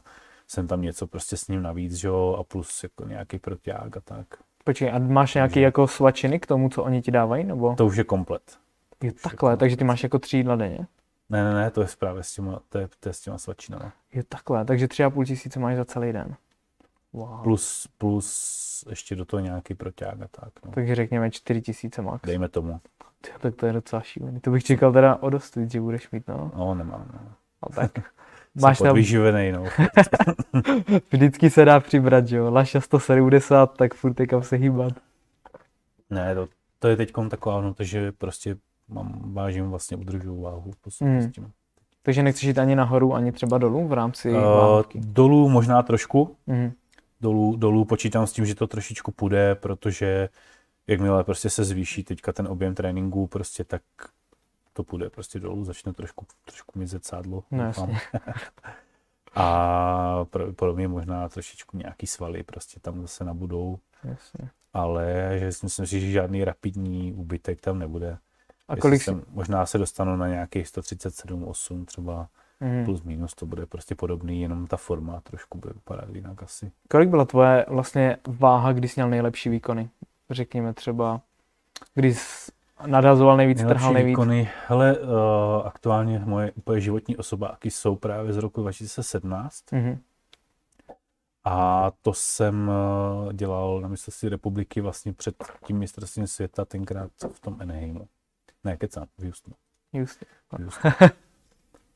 B: jsem tam něco prostě s ním navíc, že jo, a plus jako nějaký protiák a tak.
A: Počkej, a máš nějaký jako svačiny k tomu, co oni ti dávají, nebo?
B: To už je komplet.
A: Je takhle, takže ty máš jako tři jídla denně?
B: Ne, ne, ne, to je právě s těma, to je, to je s těma svačinama.
A: Je takhle, takže tři a půl tisíce máš za celý den. Wow.
B: Plus, plus ještě do toho nějaký protiák a tak, no.
A: Takže řekněme čtyři tisíce max.
B: Dejme tomu.
A: Tyjo, tak to je docela šílený. To bych čekal teda o dost víc, že budeš mít, no.
B: No, nemám, no.
A: A tak. Máš tam,
B: podvyživený, no.
A: vždycky se dá přibrat, že jo. Laša 170, tak furt je kam se hýbat.
B: Ne, to, to je teď taková no, že prostě mám, vážím vlastně udržuju váhu v podstatě
A: Hmm.
B: s tím.
A: Takže nechceš jít ani nahoru, ani třeba dolů v rámci
B: Uh, dolů možná trošku,
A: Mhm.
B: dolů, dolů počítám s tím, že to trošičku půjde, protože jakmile prostě se zvýší teďka ten objem tréninku, prostě tak to půjde prostě dolů, začne trošku, trošku mizet sádlo.
A: No.
B: A pro- podobně možná trošičku nějaký svaly prostě tam zase nabudou,
A: Jasně.
B: ale že si myslím si, že žádný rapidní úbytek tam nebude.
A: A
B: Jestli
A: kolik
B: jsem, možná se dostanu na nějakých 137, 8 třeba
A: Mhm.
B: plus minus, to bude prostě podobný, jenom ta forma trošku bude vypadat jinak asi.
A: Kolik byla tvoje vlastně váha, když jsi měl nejlepší výkony? Řekněme třeba, když jsi nadhazoval nejvíc,
B: Nejlepší
A: trhal nejvíc.
B: výkony, hele, uh, aktuálně moje úplně životní osobáky jsou právě z roku 2017
A: Mhm.
B: a to jsem uh, dělal na mistrovství republiky vlastně před tím mistrovstvím světa tenkrát v tom Anaheimu. Ne, kecám, v Houstonu.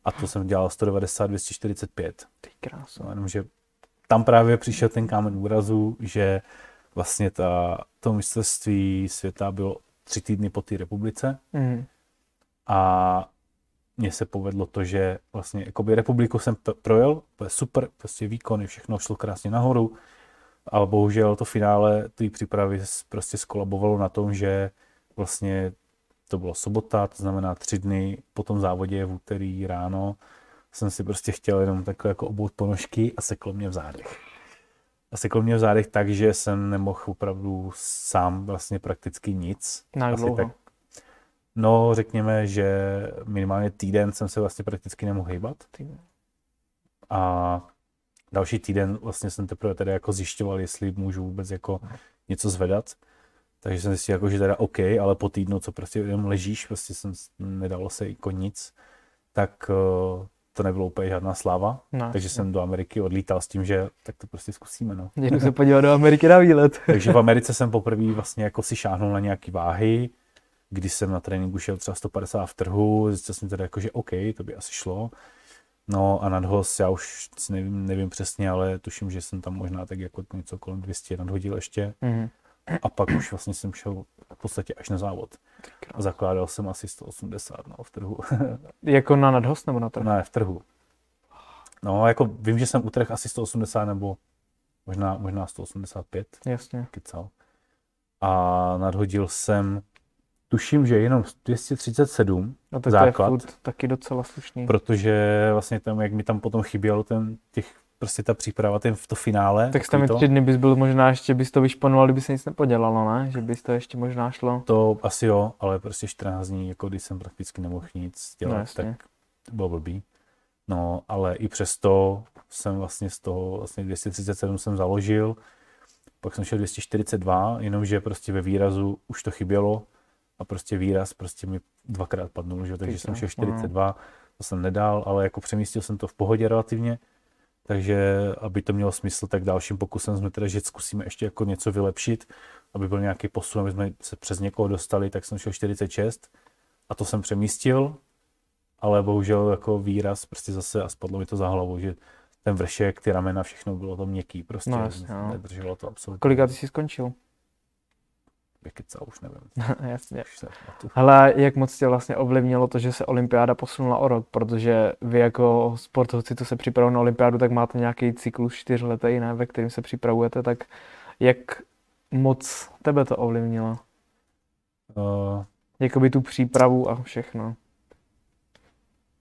B: A to jsem dělal 190, 245.
A: ty krásu.
B: No, jenomže tam právě přišel ten kámen úrazu, že vlastně ta, to mistrovství světa bylo tři týdny po té republice
A: Mhm.
B: a mně se povedlo to, že vlastně jakoby republiku jsem projel, to je super, prostě výkony, všechno šlo krásně nahoru, ale bohužel to finále té přípravy prostě skolabovalo na tom, že vlastně to bylo sobota, to znamená tři dny po tom závodě v úterý ráno jsem si prostě chtěl jenom takhle jako obout ponožky a seklo mě v zádech. A seklo mě v zádech tak, že jsem nemohl opravdu sám vlastně prakticky nic.
A: Na
B: Asi
A: dlouho?
B: tak No, řekněme, že minimálně týden jsem se vlastně prakticky nemohl hýbat. A další týden vlastně jsem teprve teda jako zjišťoval, jestli můžu vůbec jako něco zvedat. Takže jsem zjistil, jako, že teda OK, ale po týdnu, co prostě jenom ležíš, prostě jsem nedalo se jako nic, tak uh, to nebylo úplně žádná sláva.
A: No,
B: Takže jsem do Ameriky odlítal s tím, že tak to prostě zkusíme. No.
A: Jdu se podívat do Ameriky na výlet.
B: Takže v Americe jsem poprvé vlastně jako si šáhnul na nějaký váhy, když jsem na tréninku šel třeba 150 v trhu, zjistil jsem teda jako, že OK, to by asi šlo. No a nadhoz, já už nevím, nevím přesně, ale tuším, že jsem tam možná tak jako něco kolem 200 nadhodil ještě.
A: Mhm.
B: A pak už vlastně jsem šel v podstatě až na závod. A zakládal jsem asi 180 no, v trhu.
A: Jako na nadhost nebo na trh?
B: ne, v trhu. No, jako vím, že jsem utrh asi 180 nebo možná, možná 185
A: Jasně.
B: kecal. A nadhodil jsem, tuším, že jenom 237
A: No tak
B: základ,
A: to je furt taky docela slušný.
B: protože vlastně tam, jak mi tam potom chybělo ten, těch, prostě ta příprava, ten, v to finále.
A: tak tam tři dny bys byl možná ještě, bys to vyšponoval, kdyby se nic nepodělalo, ne? Že bys to ještě možná šlo.
B: to asi jo, ale prostě 14 dní, jako když jsem prakticky nemohl nic dělat,
A: No
B: no,
A: jasně.
B: tak to bylo blbý. No, ale i přesto jsem vlastně z toho vlastně 237 jsem založil, pak jsem šel 242, jenomže prostě ve výrazu už to chybělo a prostě výraz prostě mi dvakrát padnul, že? jo, takže
A: Ty
B: jsem šel
A: no.
B: 42, to jsem nedal, ale jako přemístil jsem to v pohodě relativně, takže aby to mělo smysl, tak dalším pokusem jsme teda, že zkusíme ještě jako něco vylepšit, aby byl nějaký posun, aby jsme se přes někoho dostali, tak jsem šel 46 a to jsem přemístil, ale bohužel jako výraz prostě zase a spadlo mi to za hlavu, že ten vršek, ty ramena, všechno bylo to měkký, prostě
A: No jasně, no.
B: nedrželo to absolutně.
A: Kolika ty jsi skončil?
B: Vykecal, už nevím.
A: Jasně.
B: Už.
A: Hele, jak moc tě vlastně ovlivnilo to, že se olympiáda posunula o rok, protože vy jako sportovci, co se připravují na olympiádu, tak máte nějaký cyklus čtyřletý, ne, ve kterým se připravujete, tak jak moc tebe to ovlivnilo?
B: Uh,
A: Jakoby tu přípravu a všechno.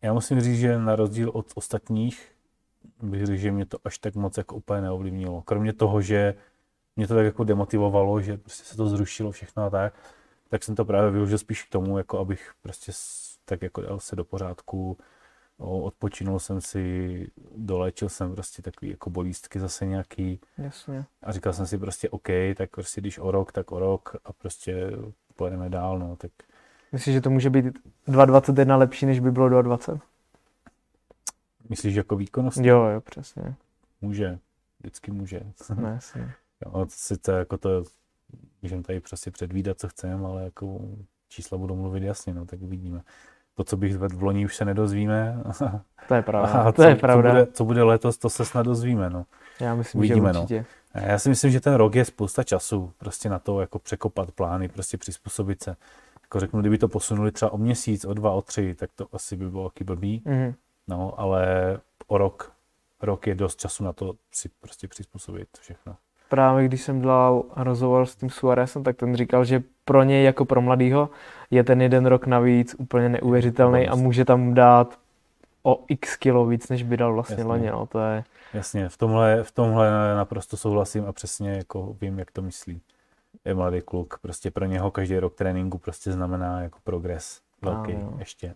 B: já musím říct, že na rozdíl od ostatních, bych řekl, že mě to až tak moc jako úplně neovlivnilo. Kromě toho, že mě to tak jako demotivovalo, že prostě se to zrušilo všechno a tak, tak jsem to právě využil spíš k tomu, jako abych prostě tak jako dal se do pořádku, odpočinul jsem si, doléčil jsem prostě takový jako bolístky zase nějaký
A: Jasně.
B: a říkal jsem si prostě OK, tak prostě když o rok, tak o rok a prostě pojedeme dál, no, tak
A: Myslíš, že to může být 2,21 lepší, než by bylo 2,20?
B: myslíš jako výkonnost?
A: Jo, jo, přesně.
B: Může, vždycky může.
A: No, jasně.
B: Jo, sice jako to, můžeme tady prostě předvídat, co chceme, ale jako čísla budou mluvit jasně, no, tak uvidíme. To, co bych zvedl v loni, už se nedozvíme.
A: To je pravda.
B: A
A: to
B: co,
A: je pravda.
B: Co bude, co bude letos, to se snad dozvíme, no.
A: Já myslím,
B: Uvidíme,
A: že
B: no.
A: určitě.
B: A Já si myslím, že ten rok je spousta času prostě na to, jako překopat plány, prostě přizpůsobit se. Jako řeknu, kdyby to posunuli třeba o měsíc, o dva, o tři, tak to asi by bylo taky blbý.
A: Mhm.
B: No, ale o rok, rok je dost času na to si prostě přizpůsobit všechno.
A: Právě když jsem dělal rozhovor s tím Suarezem, tak ten říkal, že pro něj jako pro mladýho je ten jeden rok navíc úplně neuvěřitelný a může tam dát o x kilo víc, než by dal vlastně
B: Jasně.
A: loni. No, to je,
B: Jasně, v tomhle, v tomhle naprosto souhlasím a přesně jako vím, jak to myslí. Je mladý kluk, prostě pro něho každý rok tréninku prostě znamená jako progres velký
A: jo.
B: ještě.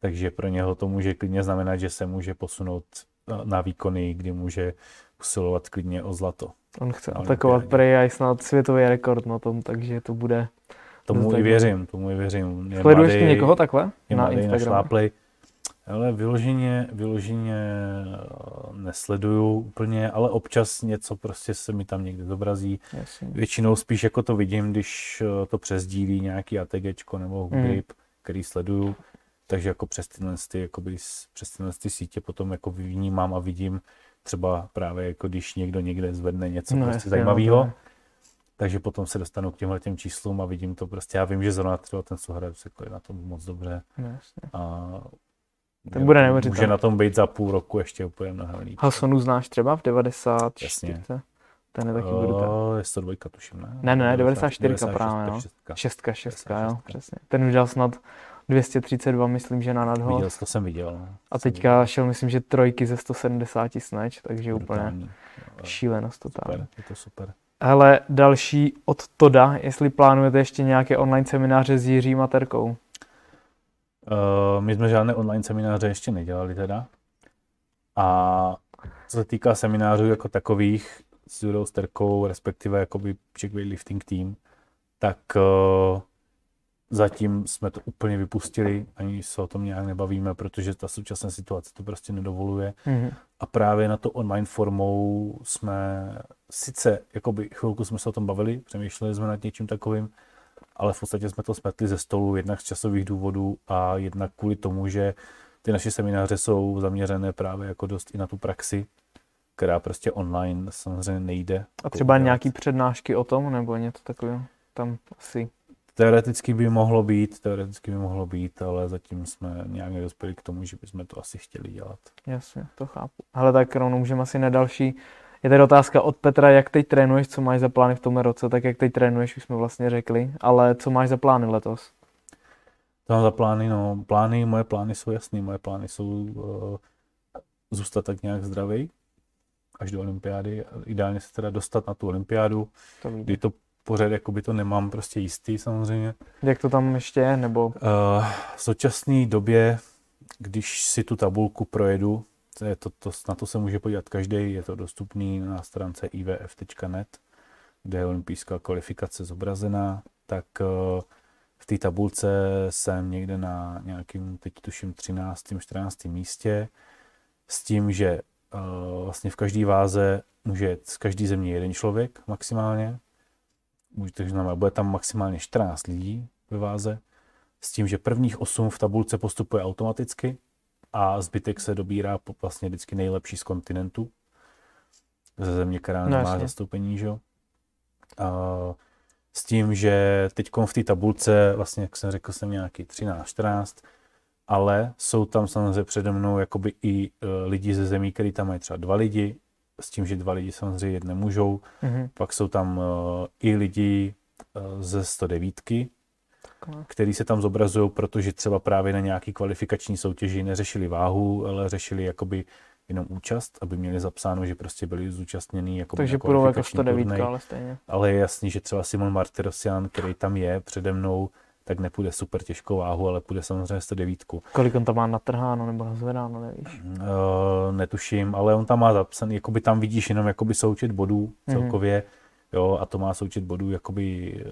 B: Takže pro něho to může klidně znamenat, že se může posunout na- na výkony, kdy může usilovat klidně o zlato.
A: on chce
B: Na
A: atakovat prej a snad světový rekord na tom, takže to bude...
B: Tomu i věřím, tomu i věřím. Je
A: Sleduješ
B: mladý,
A: ty někoho takhle
B: je
A: na Instagramu?
B: Ale vyloženě, vyloženě eh, nesleduju úplně, ale občas něco prostě se mi tam někde zobrazí.
A: Jasně.
B: Většinou spíš jako to vidím, když eh, to přesdílí nějaký ATGčko nebo
A: Mm.
B: Grip, který sleduju. Takže jako přes tyhle, ty, jakoby, přes tyhle ty sítě potom jako vnímám a vidím třeba právě jako když někdo někde zvedne něco
A: No,
B: prostě
A: no,
B: zajímavého.
A: je-
B: Takže potom se dostanu k těmhle těm číslům a vidím to prostě. Já vím, že zrovna třeba ten Suhradec jako je na tom moc dobře
A: No, jasně.
B: a
A: Ten bude
B: může
A: neuvěřitelný.
B: na tom být za půl roku ještě úplně mnohem líp.
A: Hasonu znáš třeba v 94.
B: Jasně.
A: Ten je taky brutální.
B: O, je 102, tuším, ne?
A: Ne, ne, ne, 94
B: 96,
A: právě, no.
B: 6.
A: Šestka, šestka, jo,
B: 96.
A: přesně. Ten udělal snad 232, myslím, že na nadho.
B: Viděl, to jsem viděl. no.
A: A teďka šel, myslím, že trojky ze 170 snatch, takže úplně
B: Brutální. Jo,
A: šílenost totální.
B: Super, je to super.
A: Hele, další od Toda, jestli plánujete ještě nějaké online semináře s Jiřím Materkou.
B: Uh, my jsme žádné online semináře ještě nedělali teda. A co se týká seminářů jako takových s Jurou Sterkou, respektive jakoby Czech Weightlifting Team, tak uh, zatím jsme to úplně vypustili, ani se o tom nějak nebavíme, protože ta současná situace to prostě nedovoluje.
A: Mhm.
B: A právě na to online formou jsme sice, jakoby chvilku jsme se o tom bavili, přemýšleli jsme nad něčím takovým, ale v podstatě jsme to smetli ze stolu jednak z časových důvodů a jednak kvůli tomu, že ty naše semináře jsou zaměřené právě jako dost i na tu praxi, která prostě online samozřejmě nejde.
A: A třeba
B: udělat.
A: nějaký přednášky o tom, nebo něco takového? Tam asi.
B: Teoreticky by mohlo být, teoreticky by mohlo být, ale zatím jsme nějak nedospěli k tomu, že bychom to asi chtěli dělat.
A: Jasně, to chápu. Ale tak rovnou můžeme asi na další. Je tady otázka od Petra, jak teď trénuješ, co máš za plány v tomhle roce, tak jak teď trénuješ, už jsme vlastně řekli, ale co máš za plány letos?
B: To mám za plány, no, plány, moje plány jsou jasný, moje plány jsou uh, zůstat tak nějak zdravý až do olympiády, ideálně se teda dostat na tu olympiádu,
A: To
B: kdy to pořád jakoby to nemám prostě jistý samozřejmě.
A: Jak to tam ještě je, nebo?
B: Uh, v současné době, když si tu tabulku projedu, to je to, to, na to se může podívat každý, je to dostupný na stránce ivf.net, kde je olympijská kvalifikace zobrazená, tak uh, v té tabulce jsem někde na nějakým, teď tuším, 13. 14. místě, s tím, že uh, vlastně v každé váze může z každé země jeden člověk maximálně, takže znamená, bude tam maximálně 14 lidí ve váze, s tím, že prvních 8 v tabulce postupuje automaticky a zbytek se dobírá po vlastně vždycky nejlepší z kontinentu, ze země, která
A: No,
B: nemá
A: jasně.
B: zastoupení, že jo. A s tím, že teď v té tabulce, vlastně, jak jsem řekl, jsem nějaký 13, 14, ale jsou tam samozřejmě přede mnou jakoby i uh, lidi ze zemí, který tam mají třeba dva lidi, s tím, že dva lidi samozřejmě jet nemůžou.
A: Mhm.
B: Pak jsou tam uh, i lidi uh, ze 109,
A: Takhle.
B: který se tam zobrazují, protože třeba právě na nějaký kvalifikační soutěži neřešili váhu, ale řešili jakoby jenom účast, aby měli zapsáno, že prostě byli zúčastnění jako
A: Takže půjdou jako
B: kvalifikační
A: 109,
B: turnaj.
A: ale stejně.
B: Ale je jasný, že třeba Simon Martyrosian, který tam je přede mnou, tak nepůjde super těžkou váhu, ale půjde samozřejmě 109.
A: Kolik on tam má natrháno nebo nazvedáno, nevíš?
B: Uh, netuším, ale on tam má zapsaný, jakoby tam vidíš jenom jakoby součet bodů celkově, jo, a to má součet bodů jakoby eh,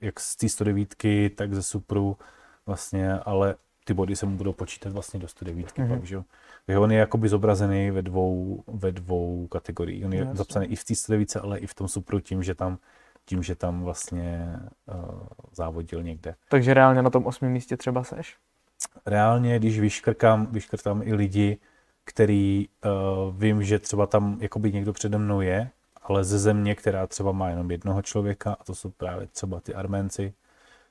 B: jak z té 109, tak ze Supru vlastně, ale ty body se mu budou počítat vlastně do 109
A: Mhm.
B: pak, že jo. On je jakoby zobrazený ve dvou, ve dvou kategoriích. On je
A: Jasně.
B: zapsaný i v té 109, ale i v tom Supru tím, že tam tím, že tam vlastně uh, závodil někde.
A: Takže reálně na tom osmém místě třeba seš.
B: reálně, když vyškrkám, vyškrtám i lidi, který uh, vím, že třeba tam jakoby někdo přede mnou je, ale ze země, která třeba má jenom jednoho člověka, a to jsou právě třeba ty Arménci,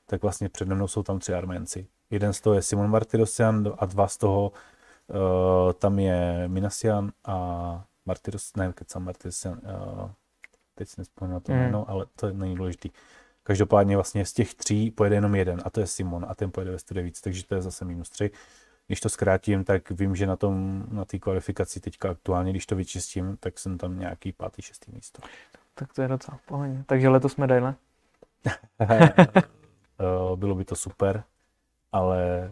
B: tak vlastně přede mnou jsou tam tři Arménci. Jeden z toho je Simon Martyrosian a dva z toho uh, tam je Minasian a Martyros, ne, kecám Martyrosian, uh, teď si nespomínám na to
A: Hmm.
B: jméno, ale to není důležitý. Každopádně vlastně z těch tří pojede jenom jeden a to je Simon a ten pojede ve 109, takže to je zase minus 3. Když to zkrátím, tak vím, že na tom, na té kvalifikaci teďka aktuálně, když to vyčistím, tak jsem tam nějaký pátý, šestý místo.
A: Tak to je docela v pohodě. Takže letos medaile.
B: Eh, Bylo by to super, ale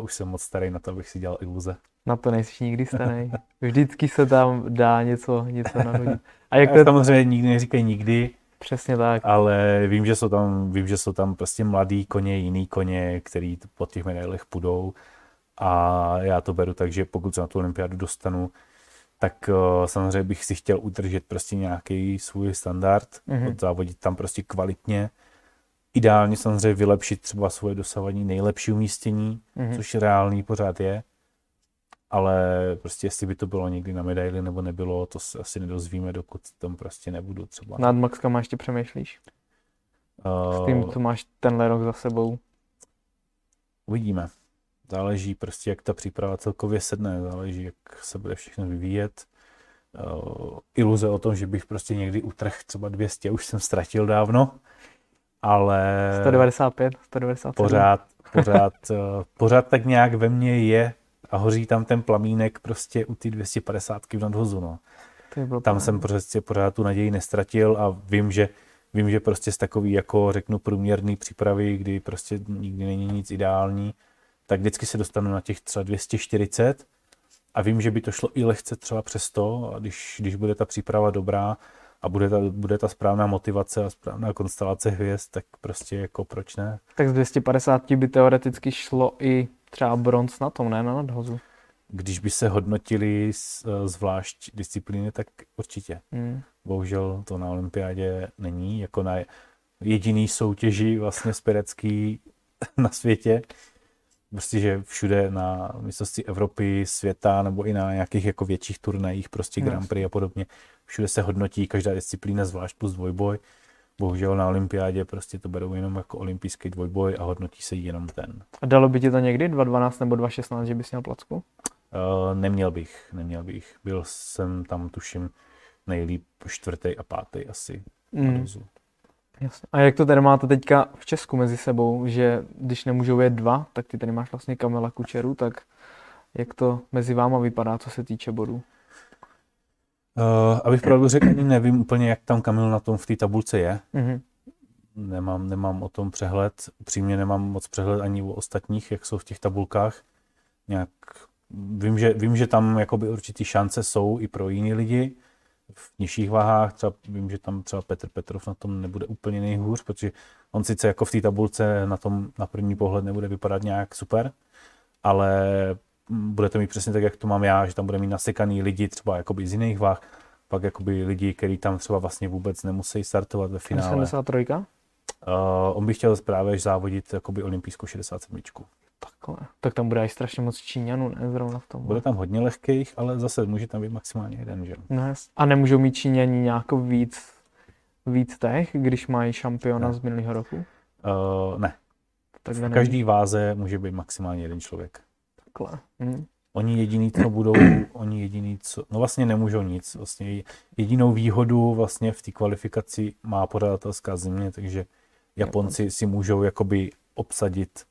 B: už jsem moc starý na to, abych si dělal iluze.
A: Na to nejsi nikdy starý. Vždycky se tam dá něco, něco nahodit. A jak to je
B: samozřejmě nikdy neříkají nikdy,
A: přesně tak.
B: ale vím, že jsou tam, vím, že jsou tam prostě mladý koně, jiný koně, který po těch medailech půjdou a já to beru tak, že pokud se na tu olympiádu dostanu, tak uh, samozřejmě bych si chtěl udržet prostě nějaký svůj standard,
A: Mhm.
B: mm-hmm. závodit tam prostě kvalitně. Ideálně samozřejmě vylepšit třeba svoje dosavadní nejlepší umístění,
A: Mhm.
B: mm-hmm. což reálný pořád je. Ale prostě jestli by to bylo někdy na medaili nebo nebylo, to se asi nedozvíme, dokud tam prostě nebudu třeba.
A: Nad Maxkama ještě přemýšlíš? S tím,
B: Uh,
A: co máš tenhle rok za sebou.
B: Uvidíme. Záleží prostě, jak ta příprava celkově sedne, záleží, jak se bude všechno vyvíjet. Uh, iluze o tom, že bych prostě někdy utrh třeba 200, už jsem ztratil dávno, ale
A: 195, 197.
B: pořád, pořád, uh, pořád tak nějak ve mně je a hoří tam ten plamínek prostě u ty 250 v nadhozu. No. Tam jsem prostě pořád tu naději nestratil a vím, že vím, že prostě z takový jako řeknu průměrný přípravy, kdy prostě nikdy není nic ideální, tak vždycky se dostanu na těch třeba 240 a vím, že by to šlo i lehce třeba přes to, a když, když bude ta příprava dobrá a bude ta, bude ta správná motivace a správná konstelace hvězd, tak prostě jako proč ne?
A: Tak z 250 by teoreticky šlo i třeba bronz na tom, ne na nadhozu.
B: Když by se hodnotili s- zvlášť disciplíny, tak určitě.
A: Hmm.
B: Bohužel to na olympiádě není, jako na jediný soutěži vlastně spirecký na světě. Prostě, že všude na mistrovství Evropy, světa nebo i na nějakých jako větších turnajích, prostě Grand Prix a podobně, všude se hodnotí každá disciplína zvlášť plus dvojboj. Bohužel na olympiádě prostě to berou jenom jako olympijský dvojboj a hodnotí se jenom ten.
A: A dalo by ti to někdy 2.12 nebo 2.16, že bys měl placku?
B: Uh, neměl bych, neměl bych. Byl jsem tam, tuším, nejlíp čtvrtý a pátý asi.
A: Mm. Jasně. A jak to tady máte teďka v Česku mezi sebou, že když nemůžou jet dva, tak ty tady máš vlastně Kamila Kučeru, tak jak to mezi váma vypadá, co se týče bodů?
B: Uh, abych pravdu řekl, ani nevím úplně, jak tam Kamil na tom v té tabulce je.
A: Mm-hmm.
B: Nemám, nemám o tom přehled. Upřímně nemám moc přehled ani o ostatních, jak jsou v těch tabulkách. Nějak, vím, že, vím, že tam jakoby určitý šance jsou i pro jiný lidi, v nižších váhách. Třeba vím, že tam třeba Petr Petrov na tom nebude úplně nejhůř, protože on sice jako v té tabulce na tom na první pohled nebude vypadat nějak super, ale bude to mít přesně tak, jak to mám já, že tam bude mít nasekaný lidi třeba jakoby z jiných váh, pak jakoby lidi, kteří tam třeba vlastně vůbec nemusí startovat ve finále.
A: 73? Uh,
B: on by chtěl právě závodit jakoby olympijskou 67.
A: Takhle. Tak tam bude i strašně moc Číňanů, ne? Zrovna v tom.
B: Bude tam hodně lehkých, ale zase může tam být maximálně jeden, že?
A: No, a nemůžou mít Číňani nějak víc, víc těch, když mají šampiona ne. z minulého roku?
B: Uh, ne. Tak v každý váze může být maximálně jeden člověk.
A: Takhle. Hm.
B: Oni jediný, co budou, oni jediný, co, no vlastně nemůžou nic. Vlastně jedinou výhodu vlastně v té kvalifikaci má pořadatelská země, takže Japonci si můžou jakoby obsadit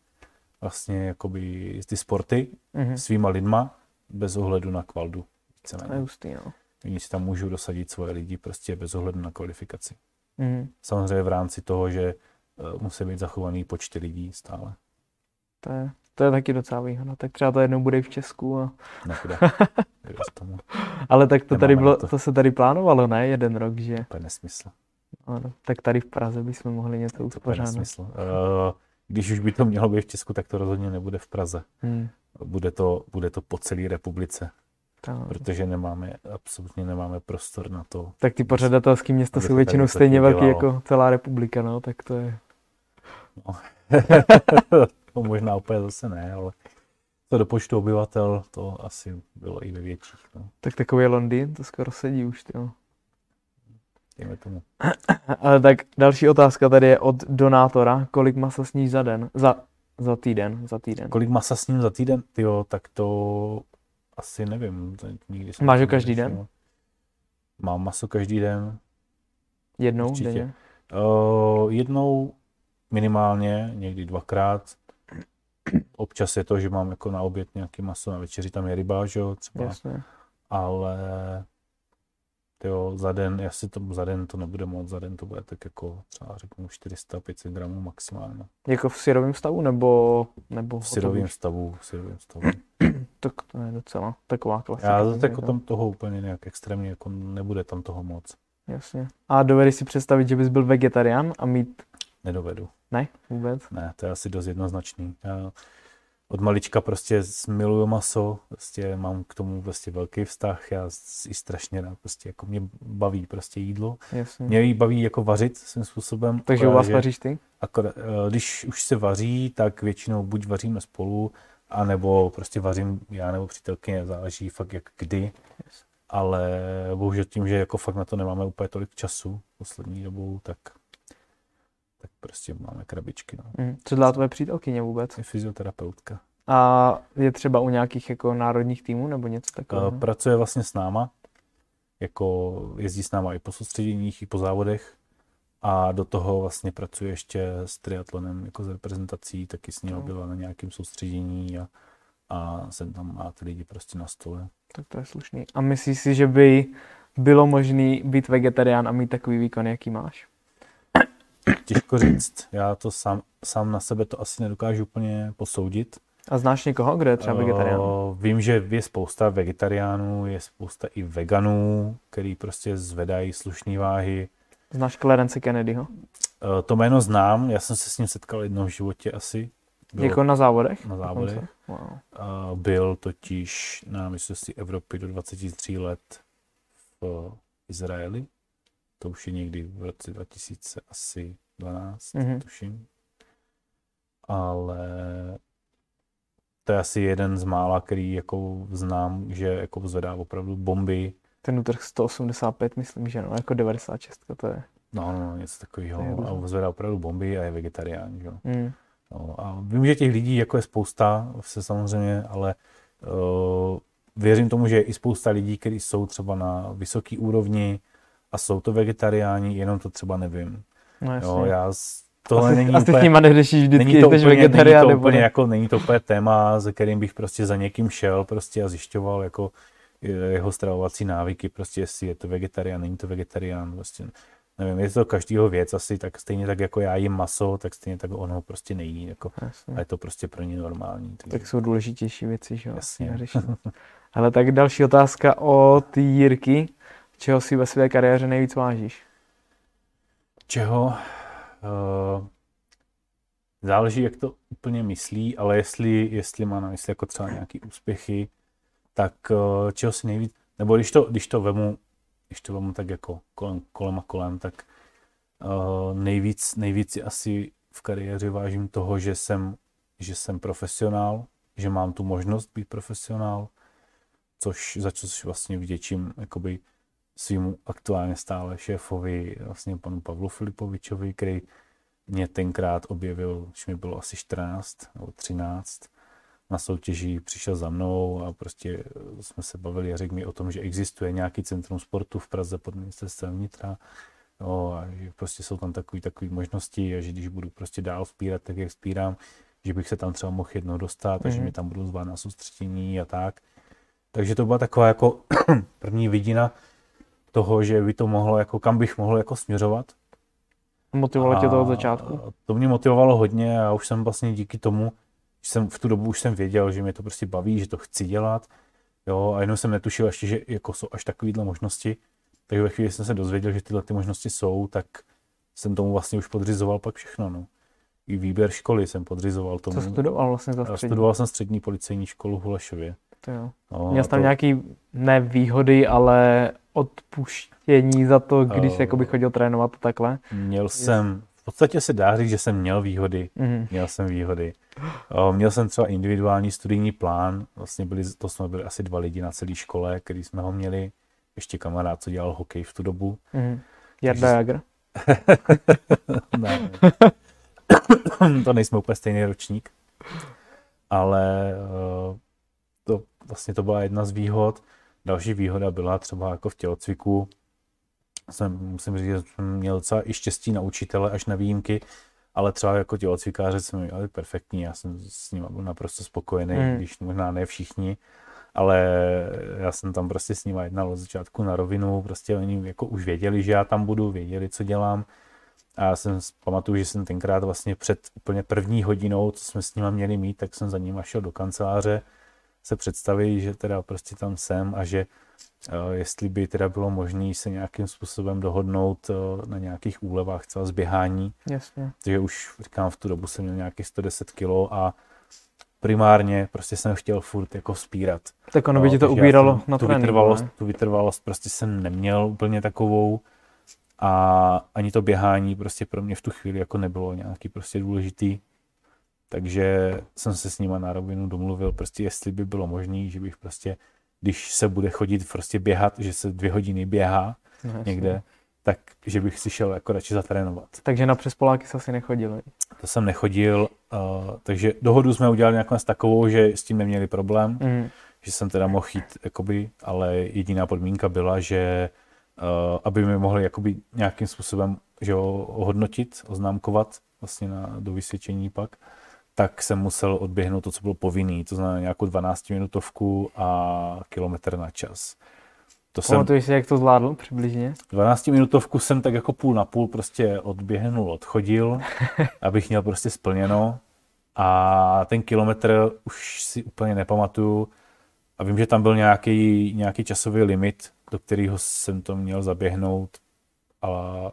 B: vlastně jakoby ty sporty mm-hmm. svýma lidma bez ohledu na kvaldu.
A: To je hustý, no.
B: Oni si tam můžou dosadit svoje lidi prostě bez ohledu na kvalifikaci.
A: Mm-hmm.
B: Samozřejmě v rámci toho, že uh, musí být zachovaný počty lidí stále.
A: To je, to je taky docela výhoda. Tak třeba to jednou bude i v Česku. A...
B: Nebude.
A: Ale tak to, tady bylo, to. to se tady plánovalo, ne? Jeden rok, že?
B: To je nesmysl.
A: Ano, tak tady v Praze bychom mohli něco uspořádat. To je
B: nesmysl. Uh, když už by to mělo být v Česku, tak to rozhodně nebude v Praze.
A: Hmm.
B: Bude, to, bude to po celé republice.
A: Tak.
B: Protože nemáme, absolutně nemáme prostor na to.
A: Tak ty pořadatelské města jsou většinou stejně velké jako celá republika, no, tak to je...
B: No. to možná úplně zase ne, ale to do počtu obyvatel, to asi bylo i ve větších. No.
A: Tak takový Londýn, to skoro sedí už, jo
B: dejme tomu.
A: Ale tak další otázka tady je od donátora. Kolik masa sníš za den? Za, za týden, za týden.
B: Kolik masa sním za týden? Jo, tak to asi nevím. To nikdy
A: jsem Máš ho každý den?
B: Mám maso každý den.
A: Jednou Určitě. denně?
B: Uh, jednou minimálně, někdy dvakrát. Občas je to, že mám jako na oběd nějaký maso, na večeři tam je ryba, že jo, třeba.
A: Jasně.
B: Ale jo, za den, asi to za den to nebude moc, za den to bude tak jako třeba řeknu 400-500 gramů maximálně.
A: Jako v syrovém stavu nebo, nebo
B: v syrovém stavu, v syrovém stavu.
A: tak to je docela taková klasika.
B: Já zase jako tam toho úplně nějak extrémně, jako nebude tam toho moc.
A: Jasně. A dovedeš si představit, že bys byl vegetarián a mít...
B: Nedovedu.
A: Ne, vůbec?
B: Ne, to je asi dost jednoznačný. Já od malička prostě miluju maso, prostě mám k tomu prostě velký vztah, já si strašně rád, prostě jako mě baví prostě jídlo.
A: Jasně.
B: Mě jí baví jako vařit svým způsobem.
A: Takže u vás vaříš ty?
B: Akorát, eh, když už se vaří, tak většinou buď vaříme spolu, anebo prostě vařím já nebo přítelkyně, záleží fakt jak kdy. Yes. Ale bohužel tím, že jako fakt na to nemáme úplně tolik času poslední dobou, tak tak prostě máme krabičky. No.
A: Mm. Co dělá tvoje přítelkyně vůbec?
B: Je fyzioterapeutka.
A: A je třeba u nějakých jako národních týmů nebo něco takového?
B: Uh, pracuje vlastně s náma, jako jezdí s náma i po soustředěních, i po závodech a do toho vlastně pracuje ještě s triatlonem jako s reprezentací, taky s ním no. byla na nějakém soustředění a, a jsem tam má ty lidi prostě na stole.
A: Tak to je slušný. A myslíš si, že by bylo možné být vegetarián a mít takový výkon, jaký máš?
B: Těžko říct. Já to sám, sám na sebe to asi nedokážu úplně posoudit.
A: A znáš někoho, kdo je třeba vegetarián?
B: Uh, vím, že je spousta vegetariánů, je spousta i veganů, který prostě zvedají slušné váhy.
A: Znáš Clarence Kennedyho? Uh,
B: to jméno znám, já jsem se s ním setkal jednou v životě asi.
A: Byl, jako na závodech?
B: Na závodech.
A: Wow.
B: Uh, byl totiž na mistrovství Evropy do 23 let v Izraeli. To už je někdy v roce 2012, mm-hmm. tuším. Ale to je asi jeden z mála, který jako znám, že jako zvedá opravdu bomby.
A: Ten útrh 185, myslím, že no, jako 96, to je.
B: No, no, něco takového. A zvedá opravdu bomby a je vegetarián, jo.
A: Mm.
B: No, a vím, že těch lidí jako je spousta, se samozřejmě, ale uh, věřím tomu, že je i spousta lidí, kteří jsou třeba na vysoké úrovni a jsou to vegetariáni, jenom to třeba nevím.
A: No, jasně.
B: Jo, já tohle
A: asi,
B: není
A: asi
B: úplně,
A: s nima neřešíš vždycky,
B: není to
A: jsi
B: úplně,
A: vegetarián
B: není to
A: nebo
B: úplně
A: ne.
B: jako, není to úplně téma, se kterým bych prostě za někým šel prostě a zjišťoval jako eh, jeho stravovací návyky, prostě jestli je to vegetarián, není to vegetarián, prostě nevím, je to každýho věc asi, tak stejně tak jako já jím maso, tak stejně tak ono prostě nejí, jako,
A: Jasně.
B: a je to prostě pro ně normální. Takže,
A: Tak jsou důležitější věci, že jo?
B: Jasně.
A: Ale tak další otázka od Jirky. Čeho si ve své kariéře nejvíc vážíš?
B: Čeho? Uh, záleží, jak to úplně myslí, ale jestli, jestli má na mysli jako třeba nějaký úspěchy, tak uh, čeho si nejvíc, nebo když to, když to vemu, když to vemu tak jako kolem, kolem a kolem, tak uh, nejvíc, nejvíc si asi v kariéře vážím toho, že jsem, že jsem profesionál, že mám tu možnost být profesionál, což, za což vlastně vděčím jakoby svýmu aktuálně stále šéfovi, vlastně panu Pavlu Filipovičovi, který mě tenkrát objevil, když mi bylo asi 14 nebo 13, na soutěži přišel za mnou a prostě jsme se bavili a řekl mi o tom, že existuje nějaký centrum sportu v Praze pod ministerstvem vnitra, jo, a že prostě jsou tam takové takové možnosti a že když budu prostě dál vzpírat, tak jak vzpírám, že bych se tam třeba mohl jednou dostat a že
A: Mhm.
B: mě tam budou zvát na soustředění a tak. Takže to byla taková jako první vidina toho, že by to mohlo, jako kam bych mohl jako směřovat.
A: Motivovalo tě to od začátku?
B: To mě motivovalo hodně a už jsem vlastně díky tomu, že jsem v tu dobu už jsem věděl, že mě to prostě baví, že to chci dělat. Jo, a jenom jsem netušil ještě, že jako jsou až takovéhle možnosti. Takže ve chvíli jsem se dozvěděl, že tyhle ty možnosti jsou, tak jsem tomu vlastně už podřizoval pak všechno. No. I výběr školy jsem podřizoval tomu.
A: Co studoval vlastně za
B: A
A: střední?
B: Studoval jsem střední policejní školu v Holešově.
A: To jo.
B: No,
A: Měl jsi tam
B: to-
A: nějaký, ne výhody, ale odpuštění za to, když
B: Eh.
A: uh, by chodil trénovat a takhle?
B: Měl jsem, v podstatě se dá říct, že jsem měl výhody.
A: Mhm.
B: Měl jsem výhody. O, Měl jsem třeba individuální studijní plán, vlastně byli, to jsme byli asi dva lidi na celé škole, který jsme ho měli. Ještě kamarád, co dělal hokej v tu dobu.
A: Mhm. Jarda
B: Takže-
A: Jagr?
B: ne. to nejsme úplně stejný ročník. Ale eh, to vlastně to byla jedna z výhod. Další výhoda byla třeba jako v tělocviku. Jsem, musím říct, že jsem měl docela i štěstí na učitele až na výjimky, ale třeba jako tělocvikáře jsme měli perfektní, já jsem s ním byl naprosto spokojený,
A: Mm.
B: když možná ne všichni, ale já jsem tam prostě s nimi jednal od začátku na rovinu, prostě oni jako už věděli, že já tam budu, věděli, co dělám. A já jsem pamatuju, že jsem tenkrát vlastně před úplně první hodinou, co jsme s nima měli mít, tak jsem za nima šel do kanceláře se představit, že teda prostě tam jsem a že uh, jestli by teda bylo možné se nějakým způsobem dohodnout uh, na nějakých úlevách třeba zběhání,
A: Jasně.
B: takže už říkám, v tu dobu jsem měl nějakých 110 kg a primárně prostě jsem chtěl furt jako vzpírat.
A: Tak ono by ti to ubíralo
B: jsem
A: na
B: tu
A: tréninku,
B: vytrvalost,
A: ne?
B: tu vytrvalost prostě jsem neměl úplně takovou a ani to běhání prostě pro mě v tu chvíli jako nebylo nějaký prostě důležitý. Takže jsem se s nima na rovinu domluvil, prostě jestli by bylo možné, že bych prostě, když se bude chodit prostě běhat, že se dvě hodiny běhá
A: No,
B: někde, tak že bych si šel jako radši zatrénovat.
A: Takže na přespoláky se asi nechodil. viď?
B: To jsem nechodil, uh, takže dohodu jsme udělali nakonec takovou, že s tím neměli problém
A: Mhm.
B: že jsem teda mohl jít, jakoby, ale jediná podmínka byla, že uh, aby mi mohli jakoby nějakým způsobem že ho, ohodnotit, oznámkovat vlastně na, do vysvědčení pak, tak jsem musel odběhnout to, co bylo povinný, to znamená nějakou 12-minutovku a kilometr na čas. To jsem,
A: Pamatuješ si, jak to zvládl přibližně?
B: 12-minutovku jsem tak jako půl na půl prostě odběhnul, odchodil, abych měl prostě splněno. A ten kilometr už si úplně nepamatuju. A vím, že tam byl nějaký, nějaký časový limit, do kterého jsem to měl zaběhnout. A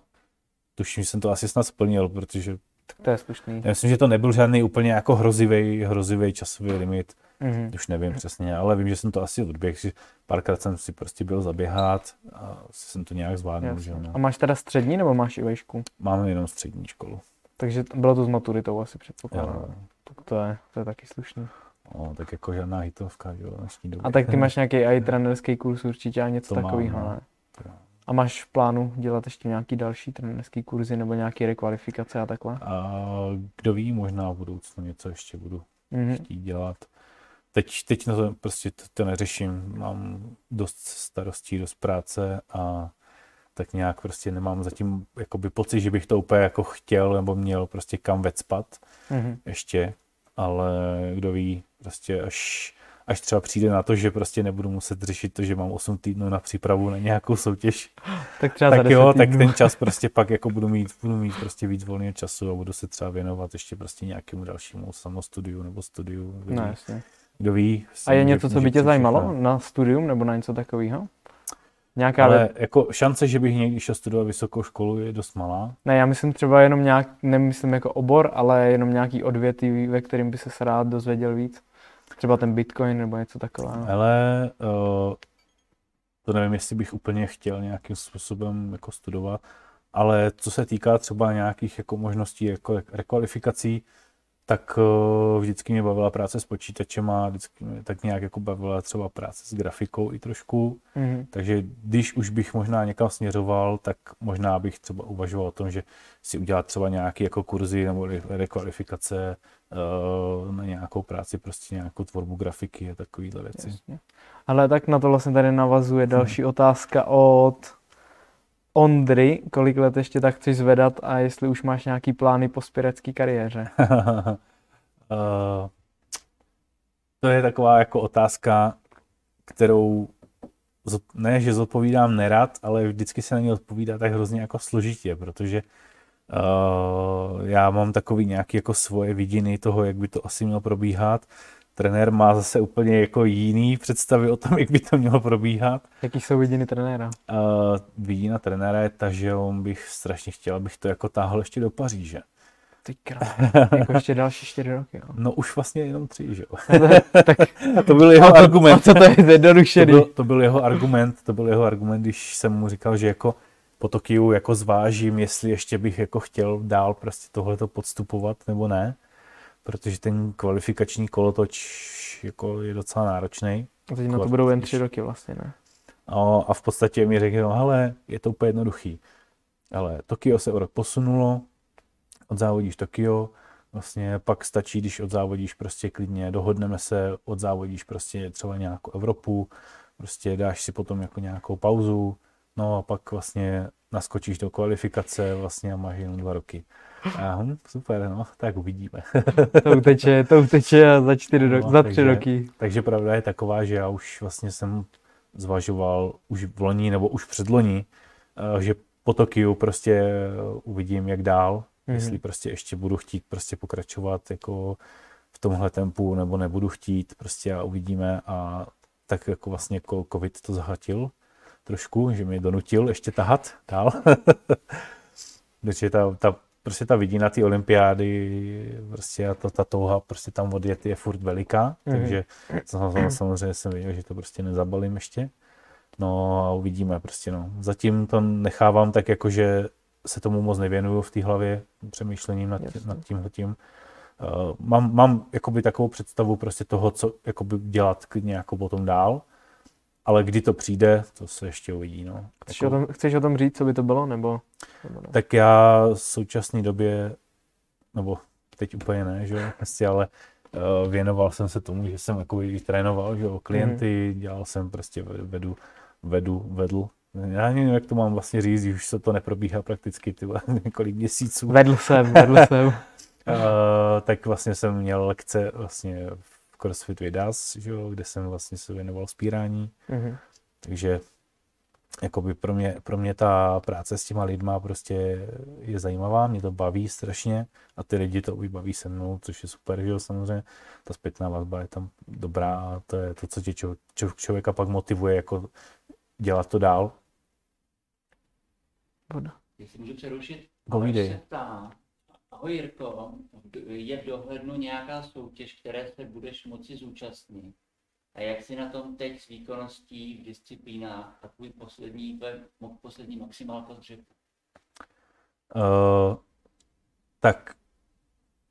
B: tuším, že jsem to asi snad splnil, protože
A: Tak to je slušný.
B: já myslím, že to nebyl žádný úplně jako hrozivý, hrozivý časový limit.
A: Mhm.
B: Už nevím přesně, ale vím, že jsem to asi odběhl. že Párkrát jsem si prostě byl zaběhat a jsem to nějak zvládnul. Že, no.
A: A máš teda střední nebo máš i vejšku?
B: Máme jenom střední školu.
A: Takže bylo to s maturitou asi předpokládám. Tak to je, to je taky slušný.
B: No, tak jako žádná hitovka, že jo, dnešní době.
A: A tak ty máš nějaký i trenerský kurz určitě a něco
B: To mám,
A: takového,
B: no.
A: ne? A máš v plánu dělat ještě nějaký další trenerský kurzy nebo nějaký rekvalifikace a takhle?
B: A kdo ví, možná v budoucnu něco ještě budu
A: Mhm.
B: chtít dělat. teď, teď na to prostě to, to neřeším. Mám dost starostí, dost práce a tak nějak prostě nemám zatím jakoby pocit, že bych to úplně jako chtěl nebo měl prostě kam vecpat mm-hmm. ještě, ale kdo ví, prostě až, až třeba přijde na to, že prostě nebudu muset řešit to, že mám 8 týdnů na přípravu na nějakou soutěž,
A: tak, třeba
B: tak jo, týdnů. tak ten čas prostě pak jako budu mít, budu mít prostě víc volného času a budu se třeba věnovat ještě prostě nějakému dalšímu samostudiu nebo studiu.
A: No, jasně.
B: Kdo ví.
A: A je něco, co by tě zajímalo na studium nebo na něco takového?
B: Nějaká Ale le... jako šance, že bych někdy šel studovat vysokou školu, je dost malá.
A: Ne, já myslím třeba jenom nějak, nemyslím jako obor, ale jenom nějaký odvětví, ve kterým by se rád dozvěděl víc. Třeba ten Bitcoin nebo něco takového.
B: Ale uh, to nevím, jestli bych úplně chtěl nějakým způsobem jako studovat, ale co se týká třeba nějakých jako možností jako rekvalifikací, tak uh, vždycky mě bavila práce s počítačem a vždycky mě tak nějak jako bavila třeba práce s grafikou i trošku. Mm-hmm. Takže když už bych možná někam směřoval, tak možná bych třeba uvažoval o tom, že si udělat třeba nějaké jako kurzy nebo rekvalifikace uh, na nějakou práci, prostě nějakou tvorbu grafiky a takovéhle věci. Jasně.
A: Ale tak na to vlastně tady navazuje další hmm. otázka od Ondry, kolik let ještě tak chceš zvedat a jestli už máš nějaký plány po spirecké kariéře? uh,
B: to je taková jako otázka, kterou ne, že zodpovídám nerad, ale vždycky se na ně odpovídá tak hrozně jako složitě, protože uh, já mám takový nějaký jako svoje vidiny toho, jak by to asi mělo probíhat trenér má zase úplně jako jiný představy o tom, jak by to mělo probíhat.
A: Jaký jsou vidiny trenéra? Uh,
B: vidina trenéra je ta, že on bych strašně chtěl, abych to jako táhl ještě do Paříže.
A: Ty jako ještě další čtyři roky.
B: No. no už vlastně jenom tři, že jo. tak, to byl jeho to, argument.
A: co to je?
B: To byl, to byl jeho argument, to byl jeho argument, když jsem mu říkal, že jako po Tokiu jako zvážím, jestli ještě bych jako chtěl dál prostě tohleto podstupovat nebo ne protože ten kvalifikační kolotoč jako je docela náročný.
A: A teď na to budou jen tři roky vlastně, ne?
B: No, a v podstatě mi řekl, hele, je to úplně jednoduchý. Ale Tokio se o rok posunulo, odzávodíš Tokio, vlastně pak stačí, když odzávodíš prostě klidně, dohodneme se, odzávodíš prostě třeba nějakou Evropu, prostě dáš si potom jako nějakou pauzu, no a pak vlastně naskočíš do kvalifikace vlastně a máš jenom dva roky. Aha, super, no, tak uvidíme.
A: to uteče, to uteče za, čtyři no, za tři takže, roky.
B: Takže pravda je taková, že já už vlastně jsem zvažoval už v loni nebo už před loni, eh, že po Tokiu prostě uvidím, jak dál, mm-hmm. jestli prostě ještě budu chtít prostě pokračovat jako v tomhle tempu, nebo nebudu chtít, prostě a uvidíme a tak jako vlastně covid to zahatil trošku, že mi donutil ještě tahat dál. Takže ta, ta prostě ta vidina té olympiády, prostě a to, ta touha prostě tam odjet je furt veliká, mm-hmm. takže samozřejmě jsem věděl, že to prostě nezabalím ještě. No a uvidíme prostě no. Zatím to nechávám tak jako, že se tomu moc nevěnuju v té hlavě přemýšlením nad, tím, nad tím tím. Uh, mám, mám jakoby takovou představu prostě toho, co jakoby dělat klidně jako potom dál, ale kdy to přijde, to se ještě uvidí. No.
A: Chceš, jako... o tom, chceš o tom říct, co by to bylo? Nebo, nebo
B: ne? Tak já v současné době, nebo teď úplně ne, že jo, prostě, ale uh, věnoval jsem se tomu, že jsem jako trénoval, že jo, klienty, mm. dělal jsem prostě vedu, vedu, vedl. Já nevím, jak to mám vlastně říct, už se to neprobíhá prakticky ty několik měsíců.
A: Vedl jsem, vedl jsem. uh,
B: tak vlastně jsem měl lekce vlastně v CrossFit Vidas, že jo, kde jsem vlastně se věnoval spírání. Mm-hmm. Takže jakoby pro mě, pro mě ta práce s těma lidma prostě je zajímavá, mě to baví strašně a ty lidi to baví se mnou, což je super, že jo, samozřejmě. Ta zpětná vazba je tam dobrá a to je to, co tě čo, čo, člověka pak motivuje jako dělat to dál.
C: Voda. Jestli můžu přerušit,
B: Povídej. se
C: ptá, Ahoj Jirko, je v dohlednu nějaká soutěž, které se budeš moci zúčastnit? A jak si na tom teď s výkonností v disciplínách takový poslední, poslední maximálka z Uh,
B: tak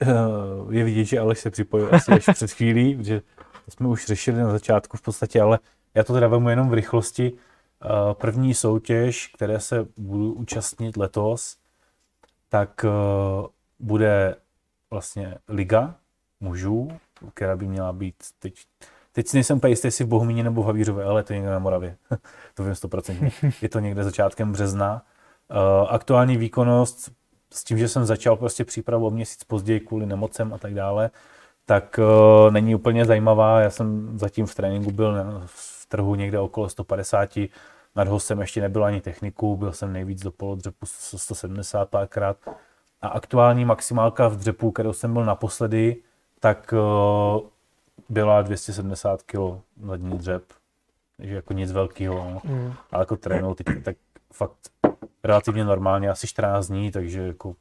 B: uh, je vidět, že Aleš se připojil asi až před chvílí, protože to jsme už řešili na začátku v podstatě, ale já to teda vemu jenom v rychlosti. Uh, první soutěž, které se budu účastnit letos, tak bude vlastně liga mužů, která by měla být teď Teď si nejsem jistý, jestli v Bohumíně nebo v Havířově, ale to je někde na Moravě. to vím 100%. Je to někde začátkem března. Uh, aktuální výkonnost s tím, že jsem začal prostě přípravu o měsíc později kvůli nemocem a tak dále, tak uh, není úplně zajímavá. Já jsem zatím v tréninku byl na, v trhu někde okolo 150, nad hostem ještě nebyl ani techniku, byl jsem nejvíc do polodřepu 170 párkrát. A aktuální maximálka v dřepu, kterou jsem byl naposledy, tak uh, byla 270 kg zadní dřep. Takže jako nic velkého. No. Mm. Ale jako trénou teď tak fakt relativně normálně, asi 14 dní, takže jako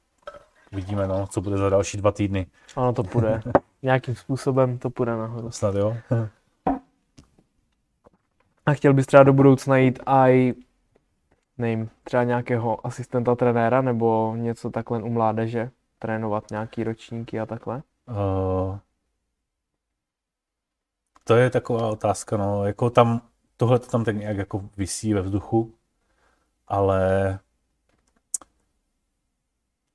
B: vidíme, no, co bude za další dva týdny.
A: Ano, to půjde. Nějakým způsobem to půjde nahoru.
B: Snad jo.
A: A chtěl bys třeba do budoucna jít i nevím, třeba nějakého asistenta trenéra nebo něco takhle u mládeže, trénovat nějaký ročníky a takhle? Uh,
B: to je taková otázka, no, jako tam, tohle to tam tak nějak jako vysí ve vzduchu, ale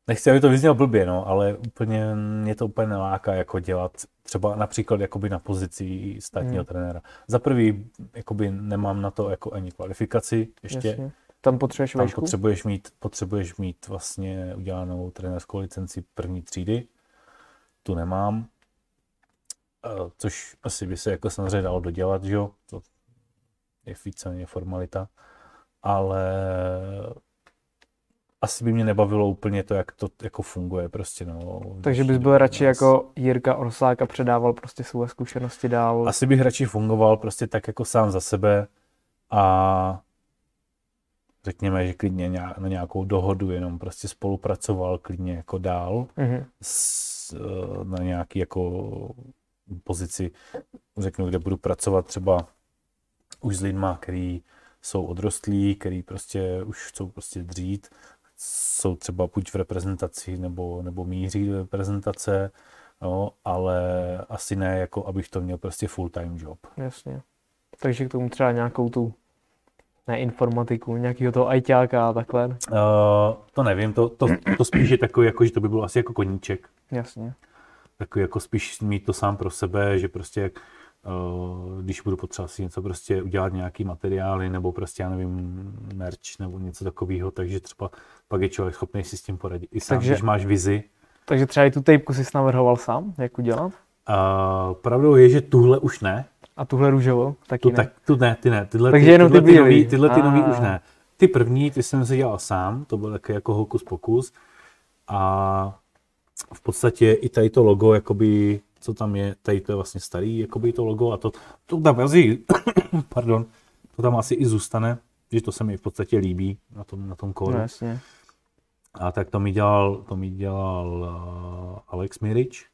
B: nechci, aby to vyznělo blbě, no, ale úplně mě to úplně neláká jako dělat třeba například jakoby na pozici státního hmm. trenéra. Za prvý, jakoby nemám na to jako ani kvalifikaci ještě. Jasně.
A: Tam potřebuješ Tam vejšku?
B: potřebuješ mít, potřebuješ mít vlastně udělanou trenérskou licenci první třídy. Tu nemám. Eh, což asi by se jako samozřejmě dalo dodělat, že jo? To je víceméně formalita. Ale asi by mě nebavilo úplně to, jak to jako funguje prostě, no.
A: Takže bys byl radši nás. jako Jirka Orsák a předával prostě svoje zkušenosti dál?
B: Asi bych radši fungoval prostě tak jako sám za sebe a řekněme, že klidně na nějakou dohodu jenom prostě spolupracoval klidně jako dál mm-hmm. s, eh, na nějaký jako pozici, řeknu, kde budu pracovat třeba už s lidma, který jsou odrostlí, který prostě už chcou prostě dřít, jsou třeba buď v reprezentaci nebo, nebo míří do reprezentace, no, ale asi ne jako, abych to měl prostě full-time job.
A: Jasně. Takže k tomu třeba nějakou tu ne informatiku, nějakého toho ajťáka a takhle? Uh,
B: to nevím, to, to, to spíš je takový, jako, že to by bylo asi jako koníček.
A: Jasně.
B: Takový jako spíš mít to sám pro sebe, že prostě uh, když budu potřebovat si něco prostě udělat nějaký materiály nebo prostě já nevím merch nebo něco takového, takže třeba pak je člověk schopný si s tím poradit. I sám, takže, když máš vizi.
A: Takže třeba i tu tejpku jsi navrhoval sám, jak udělat?
B: Uh, pravdou je, že tuhle už ne,
A: a tuhle růžovou taky
B: tu,
A: ne?
B: Tak, tu ne, ty ne. Tyhle,
A: Takže
B: ty,
A: jenom ty,
B: ty nový, tyhle ty nový už ne. Ty první, ty jsem si dělal sám, to byl taky jako hokus pokus. A v podstatě i tady to logo, jakoby, co tam je, tady to je vlastně starý, jakoby to logo a to, to tam asi, pardon, to tam asi i zůstane, že to se mi v podstatě líbí na tom, na tom kódu. No,
A: jasně.
B: A tak to mi dělal, to mi dělal uh, Alex Mirič,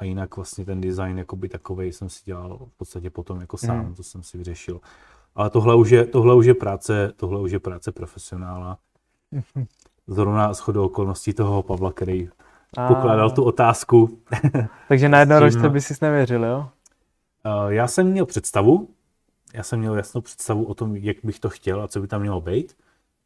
B: a jinak vlastně ten design jakoby takovej jsem si dělal v podstatě potom jako sám, mm. to jsem si vyřešil. Ale tohle už je, tohle už je práce, tohle už je práce profesionála. Zrovna shodou okolností toho Pavla, který a... pokládal tu otázku.
A: Takže na jednorožce by si nevěřil, jo?
B: Uh, já jsem měl představu, já jsem měl jasnou představu o tom, jak bych to chtěl a co by tam mělo být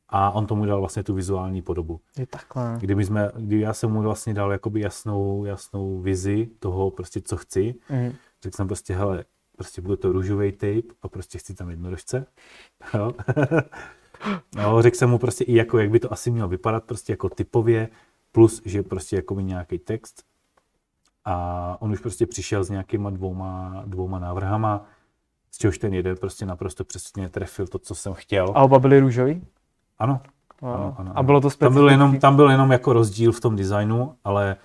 B: a on tomu dal vlastně tu vizuální podobu.
A: Je takhle.
B: Kdyby, jsme, kdy já jsem mu vlastně dal jakoby jasnou, jasnou vizi toho prostě, co chci, mm. řekl jsem prostě, hele, prostě bude to růžový tape a prostě chci tam jednorožce. no, řekl jsem mu prostě i jako, jak by to asi mělo vypadat, prostě jako typově, plus, že prostě jako nějaký text. A on už prostě přišel s nějakýma dvouma, dvouma návrhama, z čehož ten jeden prostě naprosto přesně trefil to, co jsem chtěl.
A: A oba byly růžový?
B: Ano. ano, ano,
A: A bylo to
B: specifický? Tam byl, jenom, tam byl jenom jako rozdíl v tom designu, ale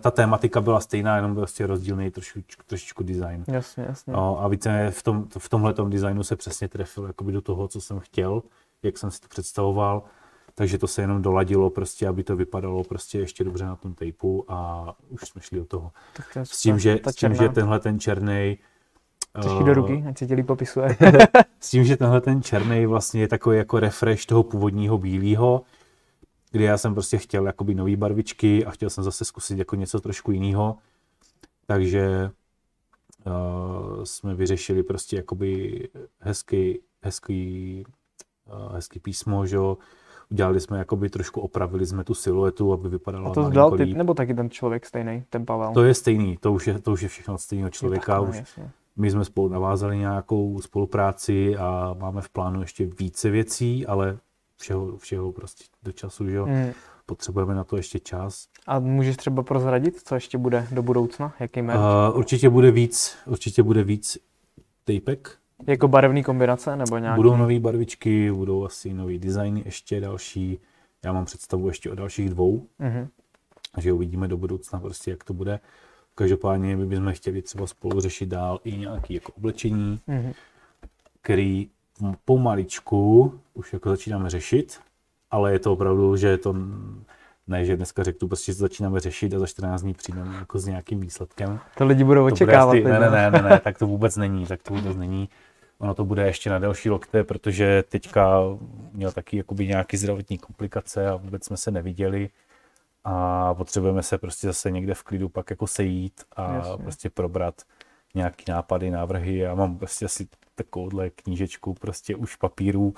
B: ta tématika byla stejná, jenom byl prostě rozdílný trošičku, trošičku design.
A: Jasně, jasně.
B: No, a více v, tom, v tomhle designu se přesně trefil jakoby do toho, co jsem chtěl, jak jsem si to představoval. Takže to se jenom doladilo prostě, aby to vypadalo prostě ještě dobře na tom tejpu a už jsme šli do toho. s tím, že, s tím, že tenhle ten černý
A: Trošku do ruky, ať se ti popisuje.
B: s tím, že tenhle ten černý vlastně je takový jako refresh toho původního bílého, kdy já jsem prostě chtěl jakoby nový barvičky a chtěl jsem zase zkusit jako něco trošku jiného. Takže uh, jsme vyřešili prostě jakoby hezký, hezký, uh, hezký písmo, že jo, Udělali jsme, jakoby trošku opravili jsme tu siluetu, aby vypadala
A: A to
B: malinko
A: zdal ty,
B: líp.
A: nebo taky ten člověk stejný, ten Pavel?
B: To je stejný, to už je, to už je všechno od stejného člověka.
A: Jo, takhle,
B: už
A: jasně.
B: My jsme spolu navázali nějakou spolupráci a máme v plánu ještě více věcí, ale všeho, všeho prostě do času, že jo.
A: Mm.
B: Potřebujeme na to ještě čas.
A: A můžeš třeba prozradit, co ještě bude do budoucna? Jaký merch?
B: Uh, určitě bude víc, určitě bude víc tapek.
A: Jako barevný kombinace nebo nějaký?
B: Budou nové barvičky, budou asi nový designy ještě další. Já mám představu ještě o dalších dvou,
A: Mhm.
B: že uvidíme do budoucna prostě, jak to bude. Každopádně my bychom chtěli třeba spolu řešit dál i nějaké jako oblečení,
A: Mhm.
B: který pomaličku už jako začínáme řešit, ale je to opravdu, že je to ne, že dneska řeknu, prostě začínáme řešit a za 14 dní přijdeme jako s nějakým výsledkem.
A: To lidi budou
B: To bude
A: očekávat. teď,
B: ne, ne,
A: no.
B: ne, ne, ne, tak to vůbec není, tak to vůbec není. Ono to bude ještě na delší lokte, protože teďka měl taky jakoby nějaký zdravotní komplikace a vůbec jsme se neviděli a potřebujeme se prostě zase někde v klidu pak jako sejít a
A: Jasně.
B: prostě probrat nějaký nápady, návrhy. Já mám prostě asi takovouhle knížečku prostě už papírů,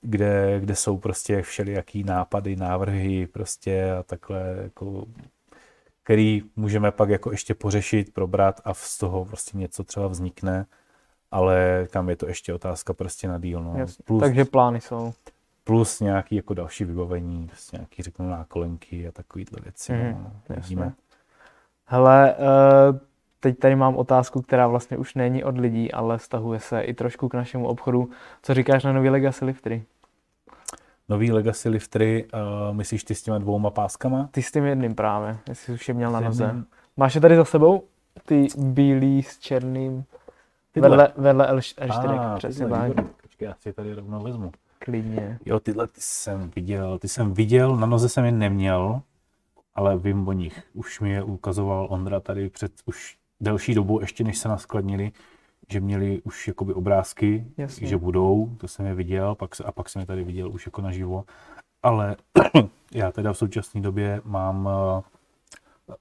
B: kde, kde jsou prostě všelijaký nápady, návrhy prostě a takhle jako který můžeme pak jako ještě pořešit, probrat a z toho prostě něco třeba vznikne, ale tam je to ještě otázka prostě na díl, no.
A: Jasně.
B: Plus,
A: Takže plány jsou.
B: Plus nějaký jako další vybavení, prostě nějaký řeknu nákolenky a takovýhle věci,
A: Mhm,
B: no.
A: jasně.
B: Vidíme.
A: Hele, eh, teď tady mám otázku, která vlastně už není od lidí, ale vztahuje se i trošku k našemu obchodu. Co říkáš na nový Legacy Liftery?
B: Nový Legacy Liftery, uh, myslíš ty s těma dvouma páskama?
A: Ty s tím jedným právě, jestli už je měl na noze. Máš je tady za sebou? Ty bílý s černým,
B: Tyhle.
A: vedle, vedle L, L4,
B: Ah,
A: přesně tak.
B: Počkej, já si tady rovnou vezmu.
A: Klidně.
B: Jo, tyhle ty jsem viděl, ty jsem viděl, na noze jsem je neměl, ale vím o nich. Už mi je ukazoval Ondra tady před už delší dobu, ještě než se naskladnili, že měli už jakoby obrázky,
A: Jasně.
B: že budou, to jsem je viděl, pak se, a pak jsem je tady viděl už jako naživo. Ale já teda v současné době mám uh,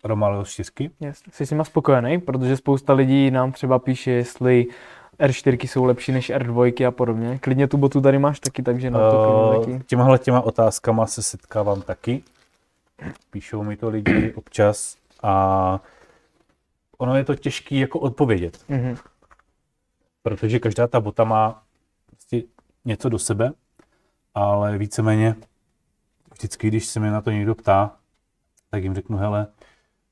B: Romaleo 4,
A: Yes. Jsi s nima spokojený, protože spousta lidí nám třeba píše, jestli R4 jsou lepší než R2 a podobně. Klidně tu botu tady máš taky, takže na to
B: Uh,
A: taky.
B: těmahle těma otázkama se setkávám taky. Píšou mi to lidi občas a ono je to těžký jako odpovědět,
A: Mhm.
B: protože každá ta bota má prostě něco do sebe, ale víceméně vždycky, když se mě na to někdo ptá, tak jim řeknu, hele,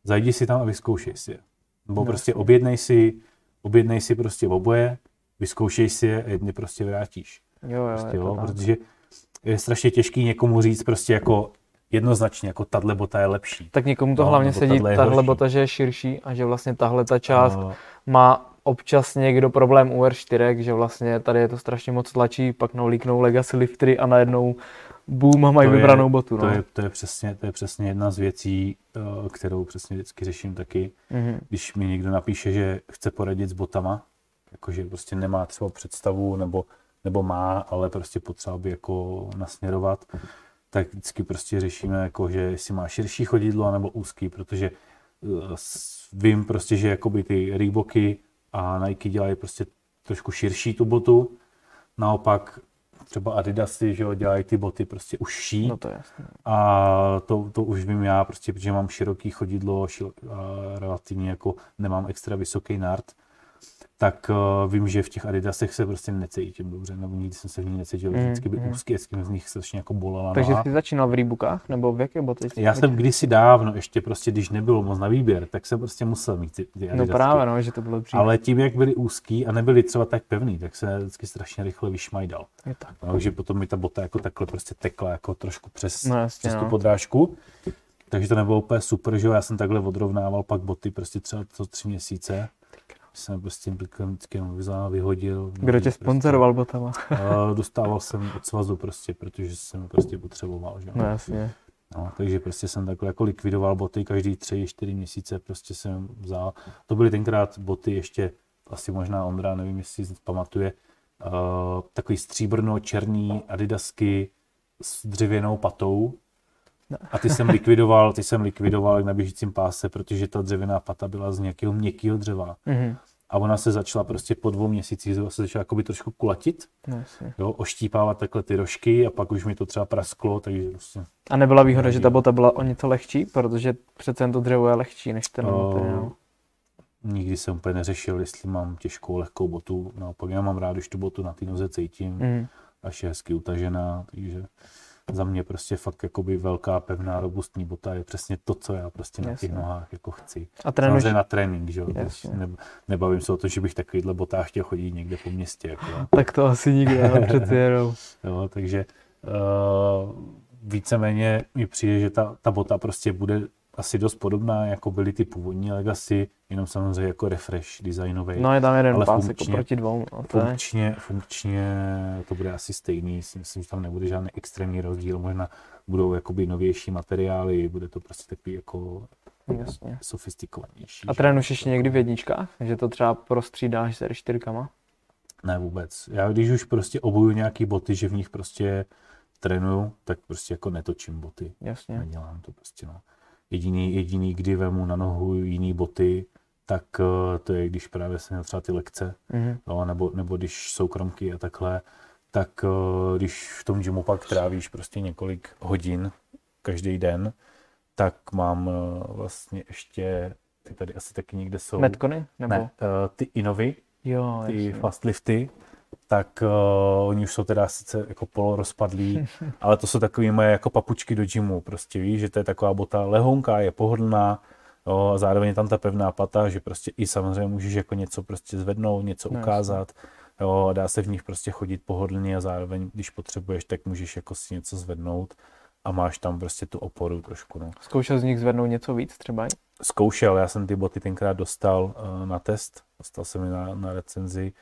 B: zajdi si tam a vyzkoušej si je. Nebo
A: No,
B: prostě objednej si, objednej si prostě oboje, vyzkoušej si je a jedny prostě vrátíš.
A: Jo, jo,
B: Prostě, jo, protože je strašně těžký někomu říct prostě jako jednoznačně, jako tahle bota je lepší.
A: Tak někomu to
B: No,
A: hlavně sedí
B: tahle
A: bota, že je širší a že vlastně tahle ta část
B: Uh,
A: má občas někdo problém u R4, že vlastně tady je to strašně moc tlačí, pak nalíknou Legacy Liftery a najednou boom a mají
B: To je-
A: vybranou botu.
B: to,
A: No.
B: je, to, je přesně, to je přesně jedna z věcí, uh, kterou přesně vždycky řeším taky.
A: Mhm.
B: Když mi někdo napíše, že chce poradit s botama, jakože prostě nemá třeba představu, nebo, nebo má, ale prostě potřeba by jako nasměrovat, tak vždycky prostě řešíme, jako, že jestli má širší chodidlo nebo úzký, protože s- vím prostě, že jakoby ty Reeboky a Nike dělají prostě trošku širší tu botu, naopak třeba Adidasy, že jo, dělají ty boty prostě užší.
A: No to je jasné.
B: A to, to už vím já, prostě, protože mám široký chodidlo šil, a relativně jako nemám extra vysoký nart, tak uh, vím, že v těch Adidasech se prostě necítím dobře, nebo nikdy jsem se v ní necítil,
A: Mm,
B: vždycky by
A: mm.
B: úzký, vždycky z nich strašně jako bolela
A: Takže
B: noha.
A: jsi začínal v Reebokách, nebo v jaké boty?
B: Já jsem kdysi dávno, ještě prostě, když nebylo moc na výběr, tak jsem prostě musel mít ty, ty
A: No právě, no, že to bylo dřív.
B: Ale tím, jak byly úzký a nebyly třeba tak pevný, tak se vždycky strašně rychle vyšmajdal.
A: Je tak.
B: No, takže potom mi ta bota jako takhle prostě tekla jako trošku přes,
A: No jasně,
B: přes tu
A: no.
B: podrážku. Takže to nebylo úplně super, že jo, já jsem takhle odrovnával pak boty prostě třeba co tři měsíce. Jsem prostě vždycky jenom vzal, vyhodil.
A: Kdo tě
B: prostě,
A: sponzoroval botama?
B: a dostával jsem od svazu prostě, protože jsem prostě potřeboval, že.
A: No jasně.
B: No, takže prostě jsem takhle jako likvidoval boty každý tři, čtyři měsíce, prostě jsem vzal. To byly tenkrát boty ještě, asi možná Ondra, nevím, jestli si pamatuje, uh, takový stříbrno-černý adidasky s dřevěnou patou.
A: No.
B: A ty jsem likvidoval, ty jsem likvidoval jak na běžícím páse, protože ta dřevěná pata byla z nějakého měkkého dřeva.
A: Mhm.
B: A ona se začala prostě po dvou měsících se začala jakoby trošku kulatit,
A: No, jasně.
B: jo, oštípávat takhle ty rožky a pak už mi to třeba prasklo, takže prostě
A: A nebyla výhoda, že ta bota byla o něco lehčí, protože přece jen to dřevo je lehčí než ten
B: O,
A: materiál.
B: nikdy jsem úplně neřešil, jestli mám těžkou, lehkou botu, naopak já mám rád, když tu botu na té noze cítím,
A: Mm.
B: až je hezky utažená, takže za mě prostě fakt jakoby velká, pevná, robustní bota je přesně to, co já prostě na těch
A: Jasně.
B: nohách jako chci.
A: A trénuješ,
B: Samozřejmě na trénink, že jo.
A: Jasně.
B: Ne, nebavím se o to, že bych takovýhle botách chtěl chodit někde po městě. Jako,
A: tak to asi nikdo, ale přeci jenom.
B: jo, takže uh, víceméně mi přijde, že ta, ta bota prostě bude asi dost podobná, jako byly ty původní Legacy, jenom samozřejmě jako refresh designový.
A: No je tam jeden
B: Ale
A: pás jako
B: funkčně-
A: proti dvou. No, to je.
B: Funkčně, funkčně to bude asi stejný, si myslím, že tam nebude žádný extrémní rozdíl, možná budou jakoby novější materiály, bude to prostě takový jako
A: Jasně.
B: sofistikovanější.
A: A trénuješ ještě někdy v jedničkách? Že to třeba prostřídáš s R4?
B: Ne vůbec. Já když už prostě obuju nějaký boty, že v nich prostě trénuju, tak prostě jako netočím boty.
A: Jasně.
B: Nedělám to prostě, no. Jediný, jediný, kdy vemu na nohu jiný boty, tak eh, to je, když právě jsem měl třeba ty lekce,
A: Mhm.
B: no, nebo, nebo když jsou kromky a takhle, tak eh, když v tom gymu pak trávíš prostě několik hodin každý den, tak mám eh, vlastně ještě, ty tady asi taky někde jsou,
A: Metcony? Nebo?
B: ne, ty Inovy,
A: Jo,
B: ty
A: jasně.
B: fast lifty, tak uh, oni už jsou teda sice jako polorozpadlí, ale to jsou takový moje jako papučky do gymu, prostě víš, že to je taková bota lehonká, je pohodlná, jo, a zároveň je tam ta pevná pata, že prostě i samozřejmě můžeš jako něco prostě zvednout, něco
A: No,
B: ukázat, jo, a dá se v nich prostě chodit pohodlně a zároveň, když potřebuješ, tak můžeš jako si něco zvednout a máš tam prostě tu oporu trošku, no.
A: Zkoušel z nich zvednout něco víc třeba?
B: zkoušel, já jsem ty boty tenkrát dostal uh, na test, dostal jsem je na, na recenzi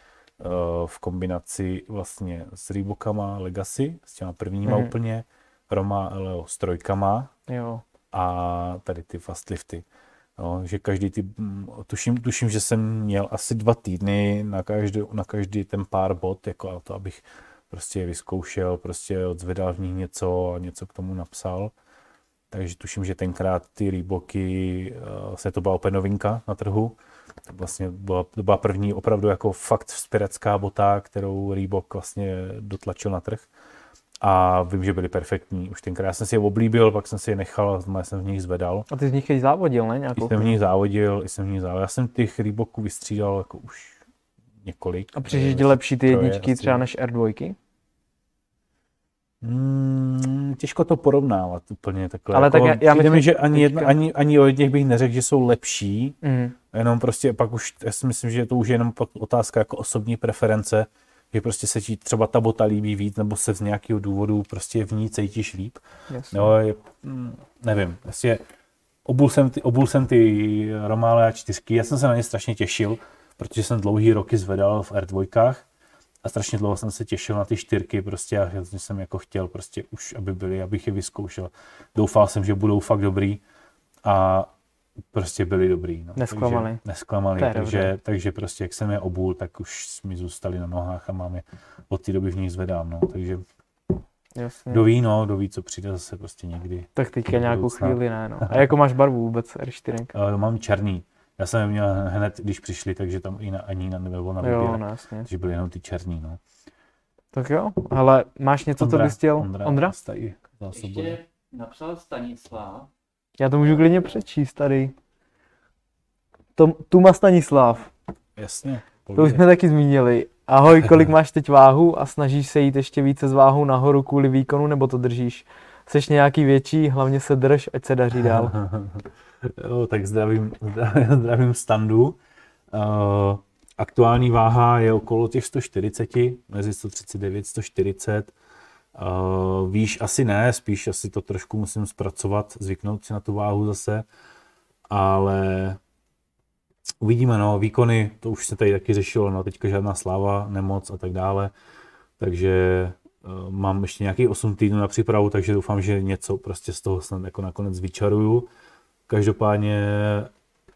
B: v kombinaci vlastně s Reebokama Legacy, s těma prvníma
A: Mhm.
B: úplně, Roma Leo s trojkama
A: Jo.
B: a tady ty fast lifty. No, že každý ty, mm, tuším, tuším, že jsem měl asi dva týdny na každý, na každý ten pár bot, jako a to, abych prostě vyzkoušel, prostě odzvedal v nich něco a něco k tomu napsal. Takže tuším, že tenkrát ty Reeboky, uh, se to byla opět novinka na trhu. To vlastně byla, to byla první opravdu jako fakt vzpěracká bota, kterou Reebok vlastně dotlačil na trh. A vím, že byly perfektní. Už tenkrát já jsem si je oblíbil, pak jsem si je nechal a jsem v nich zvedal.
A: A ty z nich i závodil, ne?
B: I
A: Nějakou
B: jsem v nich závodil, i jsem v nich závodil. Já jsem těch Reeboků vystřídal jako už několik.
A: A přišli ti lepší ty jedničky
B: asi.
A: třeba než R2?
B: Mm, těžko to porovnávat úplně takhle.
A: Ale
B: jako,
A: tak já- já
B: mi,
A: myslím
B: že ani, jedna, ani, ani o jedněch bych neřekl, že jsou lepší,
A: Mhm.
B: Jenom prostě pak už, já si myslím, že to už je jenom pak otázka jako osobní preference, že prostě se ti třeba ta bota líbí víc, nebo se z nějakého důvodu prostě v ní cítíš líp.
A: Jasně.
B: Jo, je, mm, nevím, vlastně obul jsem ty, obul jsem ty Romále a čtyřky, já jsem se na ně strašně těšil, protože jsem dlouhý roky zvedal v R2 a strašně dlouho jsem se těšil na ty čtyřky prostě a jsem jako chtěl prostě už, aby byly, abych je vyzkoušel. Doufal jsem, že budou fakt dobrý a prostě byli dobrý. No.
A: Nesklamali.
B: Takže, nesklamali, takže, takže prostě jak jsem je obul, tak už mi zůstali na nohách a mám je od té doby v nich zvedám. No. Takže
A: Jasně.
B: kdo ví, no, kdo ví, co přijde zase prostě někdy.
A: Tak teďka nějakou chvíli ne, no. A jako máš barvu vůbec R4?
B: Uh, mám černý. Já jsem je měl hned, když přišli, takže tam i na, ani na nebylo na výběr.
A: Jo, no jasně.
B: Takže byly jenom ty černý, no.
A: Tak jo, ale máš něco, co bys chtěl?
B: Ondra,
A: Ondra?
B: Zásobuje.
C: Ještě napsal Stanislav,
A: Já to můžu klidně přečíst tady. Tom, Tuma Stanislav,
B: Jasně.
A: to už jsme taky zmínili. Ahoj, kolik máš teď váhu a snažíš se jít ještě více s váhou nahoru kvůli výkonu, nebo to držíš? Seš nějaký větší, hlavně se drž, ať se daří dál.
B: jo, tak zdravím, zdravím, zdravím standu. Uh, aktuální váha je okolo těch 140, mezi 139 140. Uh, víš, asi ne, spíš asi to trošku musím zpracovat, zvyknout si na tu váhu zase, ale uvidíme, no, výkony, to už se tady taky řešilo, no, teďka žádná sláva, nemoc a tak dále, takže uh, mám ještě nějakých 8 týdnů na přípravu, takže doufám, že něco prostě z toho snad jako nakonec vyčaruju. Každopádně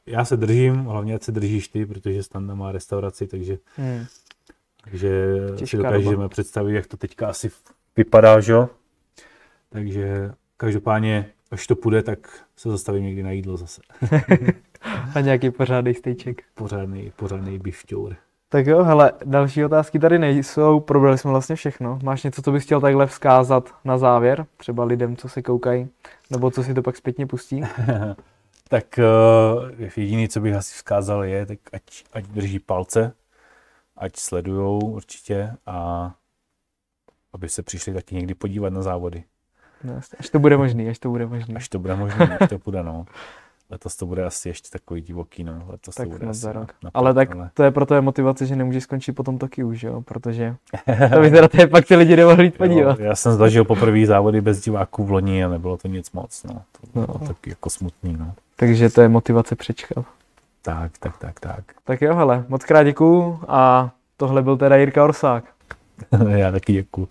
B: já se držím, hlavně ať se držíš ty, protože Standa má restauraci, takže,
A: Hmm.
B: takže si dokážeme
A: doba.
B: představit, jak to teďka asi vypadá, že jo? Takže každopádně, až to půjde, tak se zastavím někdy na jídlo zase.
A: A nějaký pořádný stejček.
B: Pořádný, pořádný bifťour.
A: Tak jo, hele, další otázky tady nejsou, probrali jsme vlastně všechno. Máš něco, co bys chtěl takhle vzkázat na závěr, třeba lidem, co se koukají, nebo co si to pak zpětně pustí?
B: tak uh, jediný, co bych asi vzkázal je, tak ať, ať drží palce, ať sledujou určitě a aby se přišli taky někdy podívat na závody.
A: No, až to bude možný, až to bude možný.
B: Až to bude možný, až to bude, no. Letos to bude asi ještě takový divoký, no. Letos
A: tak
B: to bude
A: asi
B: za
A: rok.
B: Na,
A: ale tak ale... to je pro je motivace, že nemůžeš skončit potom taky už, jo, protože to by teda pak ty lidi nemohli jít podívat.
B: Jo, já jsem zažil poprvé závody bez diváků v loni a nebylo to nic moc, no. To bylo no. taky jako smutný, no.
A: Takže to je motivace přečkat.
B: Tak, tak, tak, tak.
A: Tak jo, hele, moc krát děkuju a tohle byl teda Jirka Orsák.
B: Já taky děkuju.